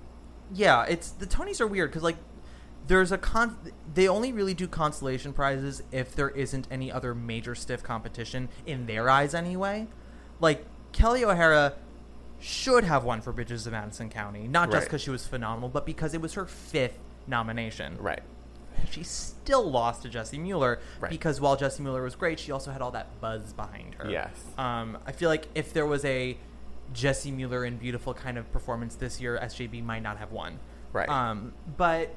S1: yeah it's the tonys are weird because like there's a con they only really do consolation prizes if there isn't any other major stiff competition in their eyes anyway like kelly o'hara should have won for bridges of madison county not just
S2: Right.
S1: because she was phenomenal but because it was her fifth nomination
S2: right.
S1: she still lost to Jessie Mueller
S2: Right.
S1: because while Jessie Mueller was great, she also had all that buzz behind her.
S2: Yes.
S1: Um, I feel like if there was a Jessie Mueller and beautiful kind of performance this year, SJB might not have won.
S2: Right.
S1: Um, but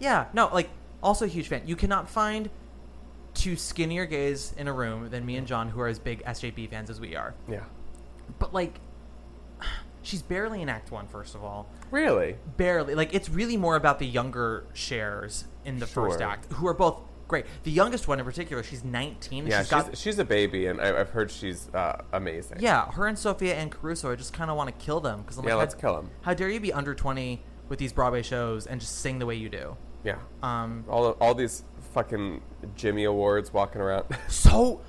S1: yeah, no, like also a huge fan. You cannot find two skinnier gays in a room than me and John, who are as big SJB fans as we are.
S2: Yeah.
S1: But like, *sighs* she's barely in Act One. First of all,
S2: Really?
S1: barely. Like it's really more about the younger Chers in the first act, who are both great. The youngest one in particular, she's 19. and
S2: Yeah,
S1: she's
S2: she's,
S1: got
S2: she's a baby, and I, I've heard she's uh, amazing.
S1: Yeah, her and Sophia Anne Caruso, I just kind of want to kill them because I'm
S2: Yeah,
S1: like,
S2: let's
S1: how,
S2: them.
S1: How dare you be under 20 with these Broadway shows and just sing the way you do?
S2: Yeah.
S1: Um,
S2: All all these fucking Jimmy Awards walking around. *laughs*
S1: so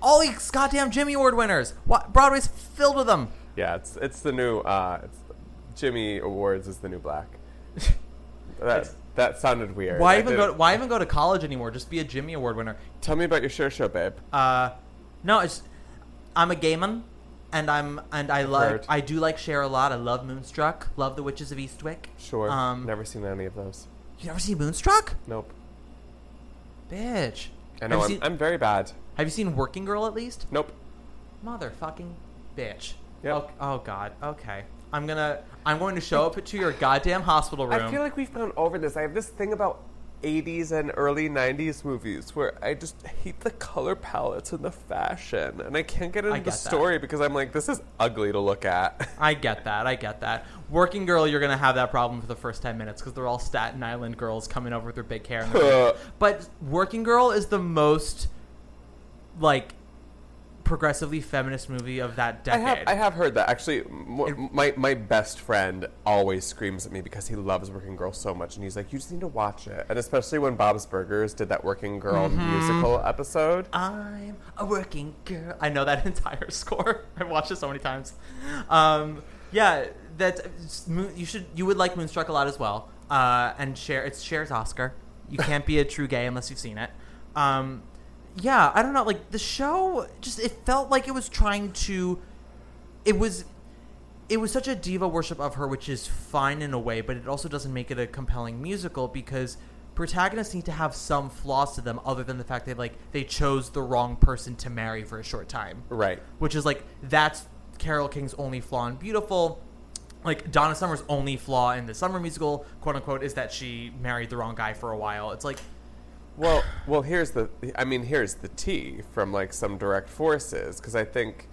S1: all these goddamn Jimmy Award winners, what, Broadway's filled with them.
S2: yeah, it's it's the new uh, it's Jimmy Awards is the new black. *laughs* that that sounded weird.
S1: Why
S2: I
S1: even go?
S2: didn't-
S1: To, why even go to college anymore? Just be a Jimmy Award winner.
S2: Tell me about your Cher Show, babe.
S1: Uh, no, it's I'm a gay man, and I'm and I
S2: heard.
S1: I do like Cher a lot. I love Moonstruck. Love the Witches of Eastwick.
S2: Sure.
S1: Um,
S2: Never seen any of those.
S1: You never seen Moonstruck,
S2: Nope.
S1: bitch?
S2: I know.
S1: Have
S2: I'm,
S1: you seen,
S2: I'm very bad.
S1: have you seen Working Girl at least?
S2: Nope.
S1: Motherfucking bitch.
S2: Yep.
S1: Oh, oh God. Okay. I'm gonna. I'm going to show up to your goddamn hospital room.
S2: I feel like we've gone over this. I have this thing about 80s and early 90s movies where I just hate the color palettes and the fashion. And I can't get into
S1: I
S2: the
S1: get that.
S2: story because I'm like, this is ugly to look at. *laughs*
S1: I get that. I get that. Working Girl, you're gonna have that problem for the first ten minutes because they're all Staten Island girls coming over with their big hair. And their *laughs* but Working Girl is the most like progressively feminist movie of that
S2: I
S1: decade.
S2: have, I have heard that. Actually, m- my, my best friend always screams at me because he loves Working Girl so much. And he's like, you just need to watch it. And especially when Bob's Burgers did that Working Girl
S1: Mm-hmm.
S2: musical episode.
S1: I'm a working girl. I know that *laughs* entire score. *laughs* I've watched it so many times. Um, yeah, that you should you would like Moonstruck a lot as well. Uh, and Cher it's Cher's Oscar. You can't be a true gay unless you've seen it. Um, yeah, I don't know. Like the show, just it felt like it was trying to. It was. It was such a diva worship of her, which is fine in a way, but it also doesn't make it a compelling musical because protagonists need to have some flaws to them, other than the fact that like they chose the wrong person to marry for a short time
S2: Right.
S1: which is like that's Carole King's only flaw in Beautiful. Like Donna Summer's only flaw in the summer musical, quote unquote, is that she married the wrong guy for a while. It's like
S2: Well, well, here's the. I mean, here's the tea from like some direct forces because I think,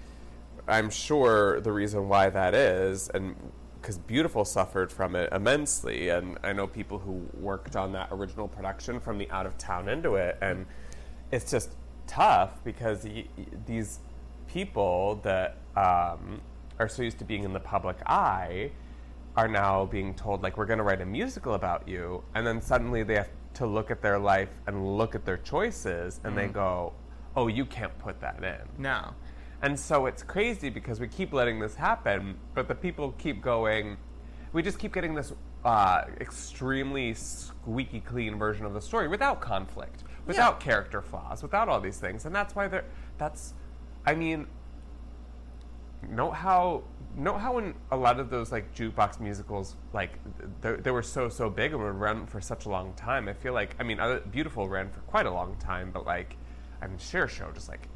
S2: I'm sure the reason why that is, and because Beautiful suffered from it immensely, and I know people who worked on that original production from the out of town into it, and it's just tough because y- these people that um, are so used to being in the public eye are now being told like we're going to write a musical about you and then suddenly they have to look at their life and look at their choices and they go oh you can't put that in.
S1: No.
S2: and so it's crazy because we keep letting this happen but the people keep going. We just keep getting this uh, extremely squeaky clean version of the story without conflict without character flaws without all these things. And that's why they're that's i mean note how note how in a lot of those like jukebox musicals like they, they were so so big and would run for such a long time i feel like i mean other, beautiful ran for quite a long time but like i mean Cher Show just like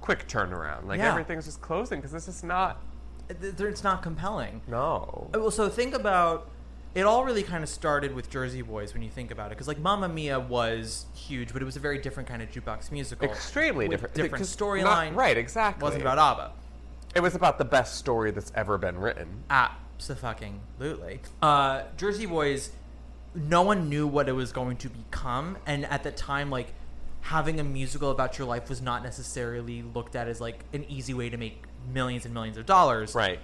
S2: quick turnaround like
S1: Yeah.
S2: everything's just closing because it's just not
S1: It- It's not compelling.
S2: no
S1: Uh, Well, so think about it. All really kind of started with Jersey Boys when you think about it, because like Mamma Mia was huge, but it was a very different kind of jukebox musical,
S2: extremely
S1: with
S2: different
S1: different
S2: 'cause not-
S1: storyline.
S2: right exactly
S1: wasn't about ABBA.
S2: It was about the best story that's ever been written
S1: Absolutely. Uh, Jersey Boys, no one knew what it was going to become, and at the time, like having a musical about your life was not necessarily looked at as like an easy way to make millions and millions of dollars.
S2: right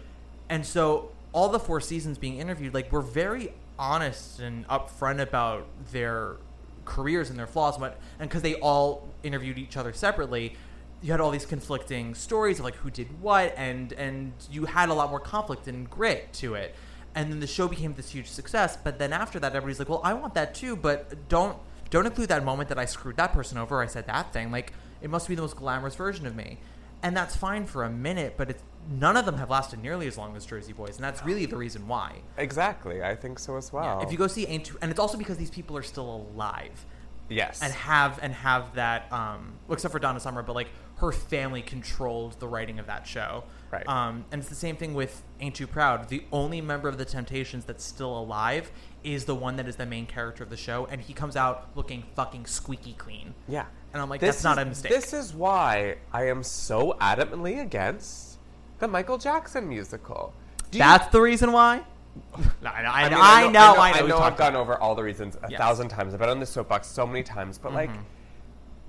S1: And so all the four seasons being interviewed, like were very honest and upfront about their careers and their flaws, and what and because they all interviewed each other separately, you had all these conflicting stories of like who did what, and and you had a lot more conflict and grit to it. And then the show became this huge success. But then after that, everybody's like, "Well, I want that too, but don't don't include that moment that I screwed that person over. Or I said that thing. Like it must be the most glamorous version of me." And that's fine for a minute, but it's none of them have lasted nearly as long as Jersey Boys, and that's really the reason why.
S2: exactly i think so as well
S1: If you go see Ain't Too, and it's also because these people are still alive
S2: yes
S1: and have and have that, um, well, except for Donna Summer, but like her family controlled the writing of that show.
S2: Right.
S1: Um, and it's the same thing with Ain't Too Proud. The only member of the Temptations that's still alive is the one that is the main character of the show, and he comes out looking fucking squeaky clean.
S2: Yeah.
S1: And I'm like,
S2: This
S1: that's not
S2: is-
S1: a mistake.
S2: This is why I am so adamantly against the Michael Jackson musical. Do you-
S1: That's the reason why. *laughs* No, I, know, I,
S2: I,
S1: know,
S2: mean,
S1: I know, I know.
S2: I
S1: we
S2: know
S1: talked
S2: I've gone over all the reasons a
S1: Yes.
S2: thousand times. I've been on this soapbox so many times, but like,
S1: Mm-hmm.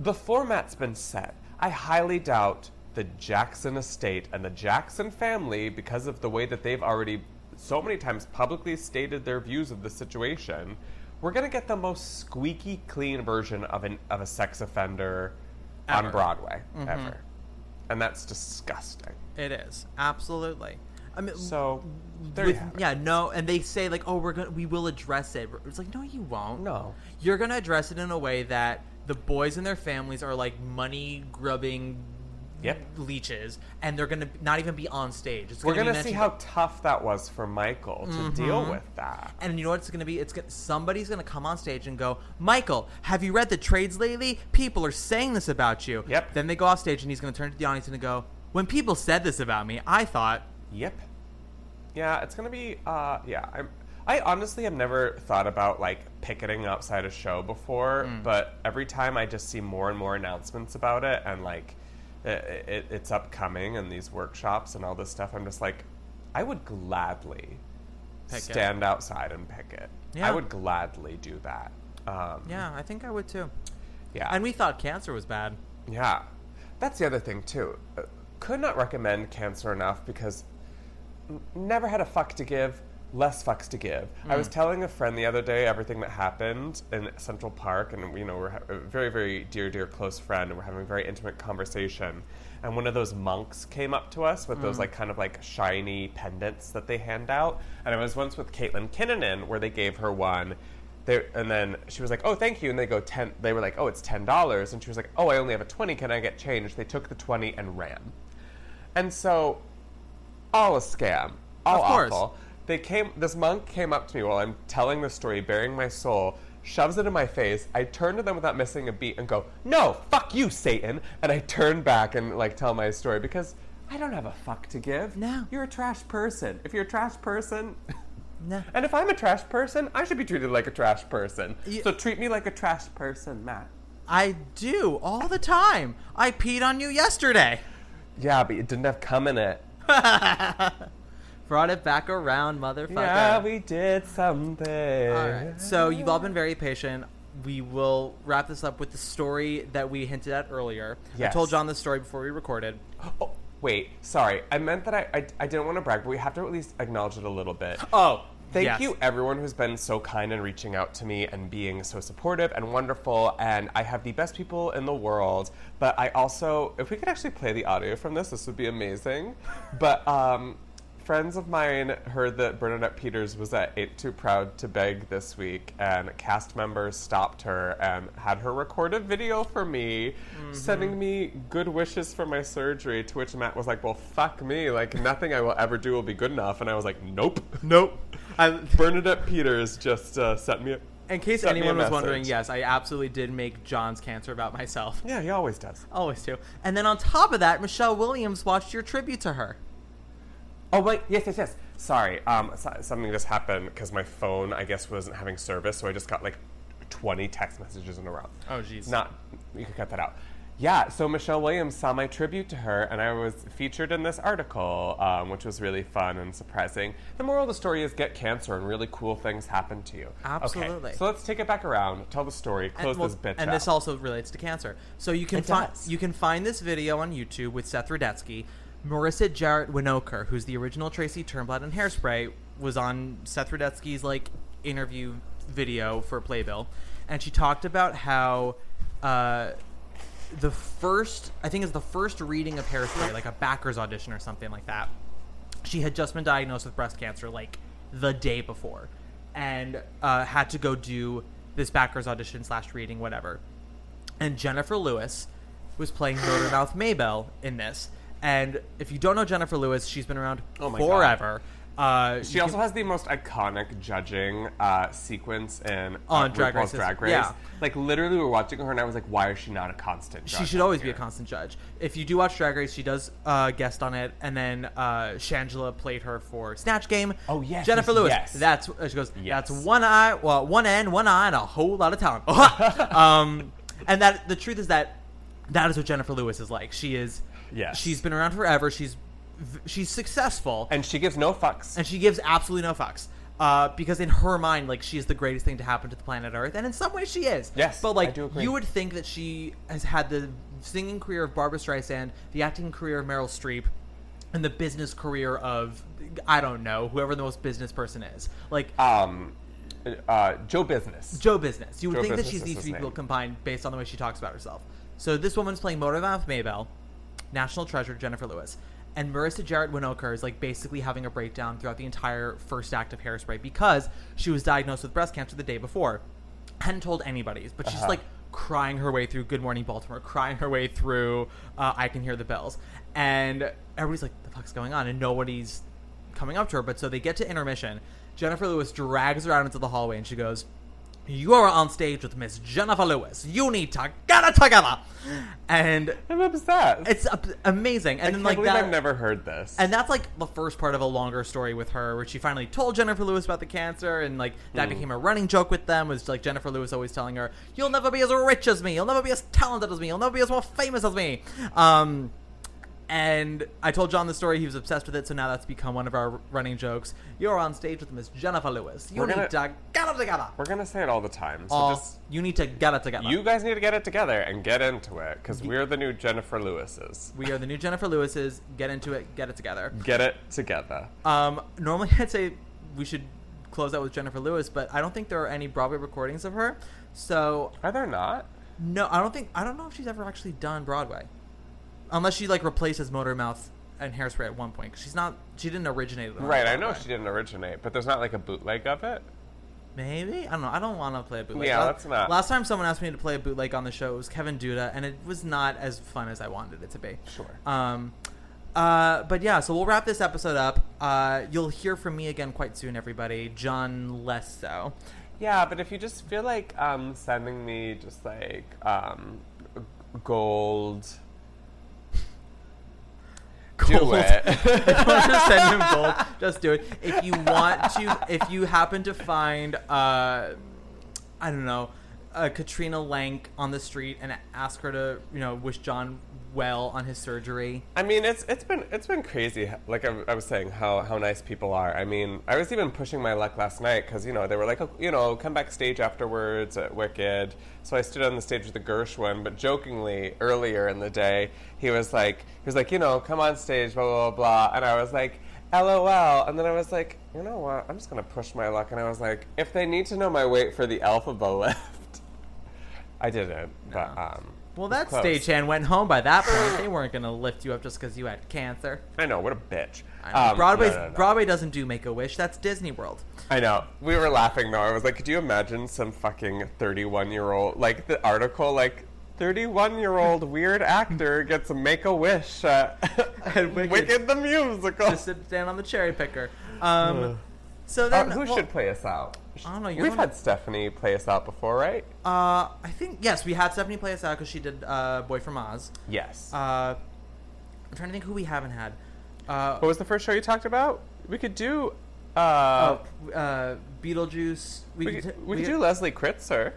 S2: the format's been set. I highly doubt the Jackson estate and the Jackson family, because of the way that they've already so many times publicly stated their views of the situation, we're gonna get the most squeaky clean version of an of a sex offender
S1: Ever. Mm-hmm.
S2: on Broadway ever, and that's disgusting.
S1: It is absolutely. I mean,
S2: So there you have it.
S1: yeah, no, and they say like, "Oh, we're gonna, we will address it." It's like, no, you won't.
S2: No.
S1: you're gonna address it in a way that the boys and their families are like money grubbing
S2: Yep.
S1: leeches, and they're gonna not even be on stage. It's
S2: We're
S1: gonna,
S2: gonna
S1: be
S2: see
S1: mentioned-
S2: how tough that was for Michael to mm-hmm. deal with that.
S1: And you know what it's going to be? It's gonna, somebody's going to come on stage and go, "Michael, have you read the trades lately? People are saying this about you."
S2: Yep.
S1: Then they go off stage and he's going to turn to the audience and go, "When people said this about me, I thought."
S2: Yep. Yeah, it's gonna be. Uh, yeah, I'm. I honestly have never thought about like picketing outside a show before,
S1: Mm.
S2: but every time I just see more and more announcements about it, and like it, it, it's upcoming and these workshops and all this stuff, I'm just like, I would gladly stand outside and picket.
S1: Yeah.
S2: I would gladly do that. Um,
S1: Yeah, I think I would too.
S2: yeah,
S1: And we thought cancer was bad.
S2: Yeah, that's the other thing too. Uh, Could not recommend cancer enough because never had a fuck to give, less fucks to give. I was mm. telling a friend the other day everything that happened in Central Park, and you know we're a very, very dear, dear, close friend, and we're having a very intimate conversation. And one of those monks came up to us with those mm. like kind of like shiny pendants that they hand out. And I was once with Caitlin Kinnunen where they gave her one. They, and then she was like, "Oh, thank you." And they go ten. They were like, "Oh, it's ten dollars." And she was like, "Oh, I only have a twenty. Can I get change?" They took the twenty and ran. And so, all a scam, all
S1: Of course.
S2: awful. They came. This monk came up to me while I'm telling the story, bearing my soul, shoves it in my face. I turn to them without missing a beat and go, "No, fuck you, Satan!" And I turn back and like tell my story because I don't have a fuck to give.
S1: No.
S2: you're a trash person. If you're a trash person.
S1: No. *laughs*
S2: And if I'm a trash person, I should be treated like a trash person. So treat me like a trash person, Matt.
S1: I do all the time. I peed on you yesterday.
S2: Yeah, but it didn't have cum in it. *laughs*
S1: Brought it back around, motherfucker.
S2: Yeah, we did something.
S1: All right. So you've all been very patient. We will wrap this up with the story that we hinted at earlier. I told John the story before we recorded. *gasps*
S2: Oh, wait, sorry. I meant that I, I, I didn't want to brag, but we have to at least acknowledge it a little bit.
S1: Oh,
S2: Thank
S1: yes.
S2: you, everyone who's been so kind and reaching out to me and being so supportive and wonderful. And I have the best people in the world. But I also, if we could actually play the audio from this, this would be amazing. But um, friends of mine heard that Bernadette Peters was at Ain't Too Proud to Beg this week, and cast members stopped her and had her record a video for me,
S1: Mm-hmm.
S2: sending me good wishes for my surgery. To which Matt was like, "Well, fuck me! Like nothing I will ever do will be good enough." And I was like, "Nope,
S1: Nope. I, *laughs*
S2: Bernadette Peters just uh, sent me. A,
S1: in case anyone was wondering, yes, I absolutely did make John's cancer about myself.
S2: Yeah, he always does.
S1: Always do. And then on top of that, Michelle Williams watched your tribute to her.
S2: Oh wait, yes, yes, yes. Sorry, um, so- something just happened because my phone, I guess, wasn't having service, so I just got like twenty text messages in a row.
S1: Oh, jeez.
S2: Not, you could cut that out. Yeah, so Michelle Williams saw my tribute to her, and I was featured in this article, um, which was really fun and surprising. The moral of the story is get cancer, and really cool things happen to you.
S1: Absolutely.
S2: Okay, so let's take it back around, tell the story, close
S1: well,
S2: this bitch
S1: and
S2: out.
S1: this also relates to cancer. So you can
S2: It
S1: find
S2: does.
S1: you can find this video on YouTube with Seth Rudetsky. Marissa Jarrett Winokur, who's the original Tracy Turnblad in Hairspray, was on Seth Rudetsky's like interview video for Playbill, and she talked about how uh, the first I think it's the first reading of Hairspray, like a backers audition or something like that. She had just been diagnosed with breast cancer like the day before, and uh, had to go do this backers audition slash reading, whatever and Jennifer Lewis was playing Motormouth Maybelle in this. And if you don't know Jennifer Lewis, she's been around
S2: Oh my God.
S1: forever. Uh,
S2: She also has the most iconic judging uh, sequence in uh,
S1: On Drag Race.
S2: Drag Race.
S1: Yeah.
S2: Like literally, we were watching her, and I was like, "Why is she not a constant?" Judge?
S1: She
S2: should
S1: always be a constant judge. If you do watch Drag Race, she does uh, guest on it, and then uh, Shangela played her for Snatch Game.
S2: Oh, yes,
S1: Jennifer Lewis.
S2: yes.
S1: That's uh, she goes.
S2: Yes.
S1: That's one eye, well, one end, one eye, and a whole lot of talent. *laughs* um, and that the truth is that that is what Jennifer Lewis is like. She is.
S2: Yes.
S1: She's been around forever. She's she's successful,
S2: And she gives no fucks.
S1: and she gives absolutely no fucks. Uh, because in her mind, like she's the greatest thing to happen to the planet Earth, and in some ways she is.
S2: Yes,
S1: but like
S2: I do agree.
S1: you would think that she has had the singing career of Barbra Streisand, the acting career of Meryl Streep, and the business career of I don't know whoever the most business person is. Like
S2: um, uh, Joe Business.
S1: Joe Business. You would
S2: Joe
S1: think that she's these three people combined based on the way she talks about herself. So this woman's playing Motormouth Maybelle, national treasure Jennifer Lewis, and Marissa Jaret Winokur is like basically having a breakdown throughout the entire first act of Hairspray because she was diagnosed with breast cancer the day before, hadn't told anybody, but she's
S2: Uh-huh.
S1: like crying her way through Good Morning Baltimore, crying her way through uh, I Can Hear the Bells, and everybody's like, "The fuck's going on?" and nobody's coming up to her. But so they get to intermission. Jennifer Lewis drags her out into the hallway, and she goes, "You're on stage with Miss Jennifer Lewis. You need to get it together." And
S2: I'm obsessed.
S1: it's amazing. And
S2: I
S1: then like that,
S2: I've never heard this.
S1: and that's like the first part of a longer story with her, where she finally told Jennifer Lewis about the cancer, and like that
S2: Hmm.
S1: became a running joke with them. Was like Jennifer Lewis always telling her, "You'll never be as rich as me. You'll never be as talented as me. You'll never be as more famous as me." Um, and I told John the story. He was obsessed with it, so now that's become one of our running jokes. You're on stage with Miss Jennifer Lewis. You
S2: We're
S1: need
S2: gonna-
S1: to get it together.
S2: We're gonna say it all the time. So
S1: All-
S2: just
S1: you need to get it together.
S2: you guys need to get it together and get into it because we're the new Jennifer Lewises.
S1: we are the new Jennifer Lewises. Get into it. Get it together.
S2: Get it together.
S1: Um, normally *laughs* I'd say we should close out with Jennifer Lewis, but I don't think there are any Broadway recordings of her. So
S2: Are there not?
S1: no, I don't think I don't know if she's ever actually done Broadway, unless she like replaces Motormouth and Hairspray at one point. 'cause she's not, she didn't originate it.
S2: Right, I know she didn't originate, but there's not like a bootleg of it.
S1: Maybe I don't know. I don't want to play a bootleg.
S2: Yeah, let's not.
S1: Last time someone asked me to play a bootleg on the show, it was Kevin Duda, and it was not as fun as I wanted it to be.
S2: Sure.
S1: Um, uh, but yeah, so we'll wrap this episode up. Uh, you'll hear from me again quite soon, everybody. John less so.
S2: Yeah, but if you just feel like um, sending me just like um, g- gold, do it.
S1: if you want to send him gold, just do it. If you want to, if you happen to find, uh, I don't know, uh, Katrina Lenk on the street and ask her to, you know, wish John well on his surgery.
S2: I mean, it's it's been it's been crazy. Like I, I was saying, how how nice people are. I mean, I was even pushing my luck last night because you know they were like, oh, you know, come backstage afterwards at Wicked. So I stood on the stage with the Gershwin, but jokingly earlier in the day, he was like, he was like, you know, come on stage, blah blah blah, blah. and I was like. LOL, and then I was like, you know what? I'm just gonna push my luck, and I was like, if they need to know my weight for the alphabet *laughs* lift, I didn't. But um,
S1: Well, that
S2: close.
S1: stagehand went home by that point. They weren't going to lift you up just because you had cancer.
S2: I know what a bitch.
S1: I.
S2: Um,
S1: Broadway's,
S2: no, no, no.
S1: Broadway doesn't do Make a Wish. That's Disney World.
S2: I know. We were laughing though. I was like, could you imagine some fucking 31 year old, like the article, like 31 year old weird actor gets a make a wish at *laughs*
S1: At Wicked.
S2: Wicked. the musical.
S1: Just sit down on the cherry picker. Um, so then,
S2: Uh, who
S1: well,
S2: should play us out?
S1: I don't know, you're
S2: We've had Stephanie play us out before, right?
S1: Uh, I think yes, we had Stephanie play us out because she did uh, Boy from Oz.
S2: yes.
S1: Uh, I'm trying to think who we haven't had. Uh,
S2: what was the first show you talked about? We could do. Uh,
S1: oh, uh, Beetlejuice. We,
S2: we
S1: could,
S2: we could do Leslie Kritzer.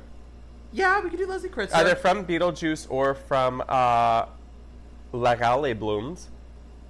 S1: Yeah, we could do Leslie Kritzer.
S2: Either from Beetlejuice or from uh, Legally Blonde.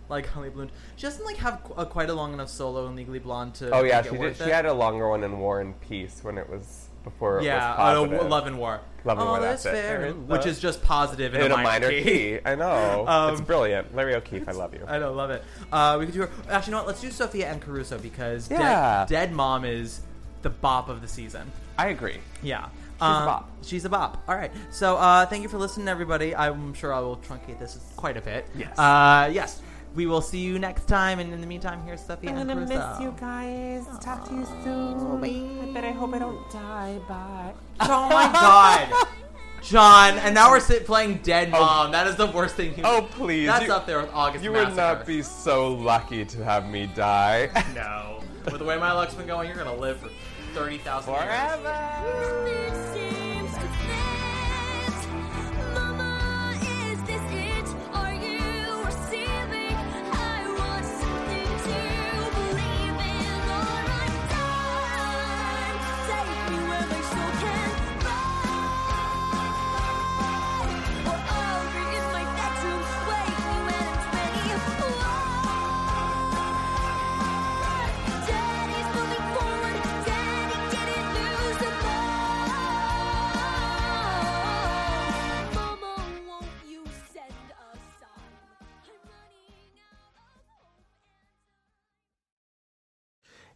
S1: Like Holly Bloom. She doesn't like have a, quite a long enough solo in Legally Blonde to.
S2: Oh yeah,
S1: make it
S2: she did. She
S1: it.
S2: had a longer one in War and Peace when it was before.
S1: Yeah,
S2: it was
S1: uh. Love and War.
S2: Love and
S1: oh,
S2: War,
S1: that's
S2: that's
S1: fair.
S2: There is
S1: Which is just positive in,
S2: in a minor key. I know. *laughs*
S1: Um,
S2: it's brilliant. Larry O'Keefe, I love you.
S1: I don't love it. Uh, we could do her. Actually, you know what? Let's do Sophia Anne Caruso because Dead-
S2: Yeah.
S1: Dead, Mom is the bop of the season.
S2: I agree.
S1: Yeah.
S2: She's a bop.
S1: She's a bop. All right. So uh, thank you for listening, everybody. I'm sure I will truncate this quite a bit.
S2: Yes.
S1: Uh, yes. We will see you next time. And in the meantime, here's Sophia and you
S2: guys. Talk to you soon. But I hope I don't die. Bye. *laughs*
S1: Oh my god. John, and now we're sit playing Dead oh. Mom. that is the worst thing. You
S2: Oh please.
S1: That's
S2: you,
S1: up there with August.
S2: You would not be so lucky to have me die. *laughs*
S1: No. With the way my luck's been going, you're gonna live for thirty thousand years.
S2: Forever.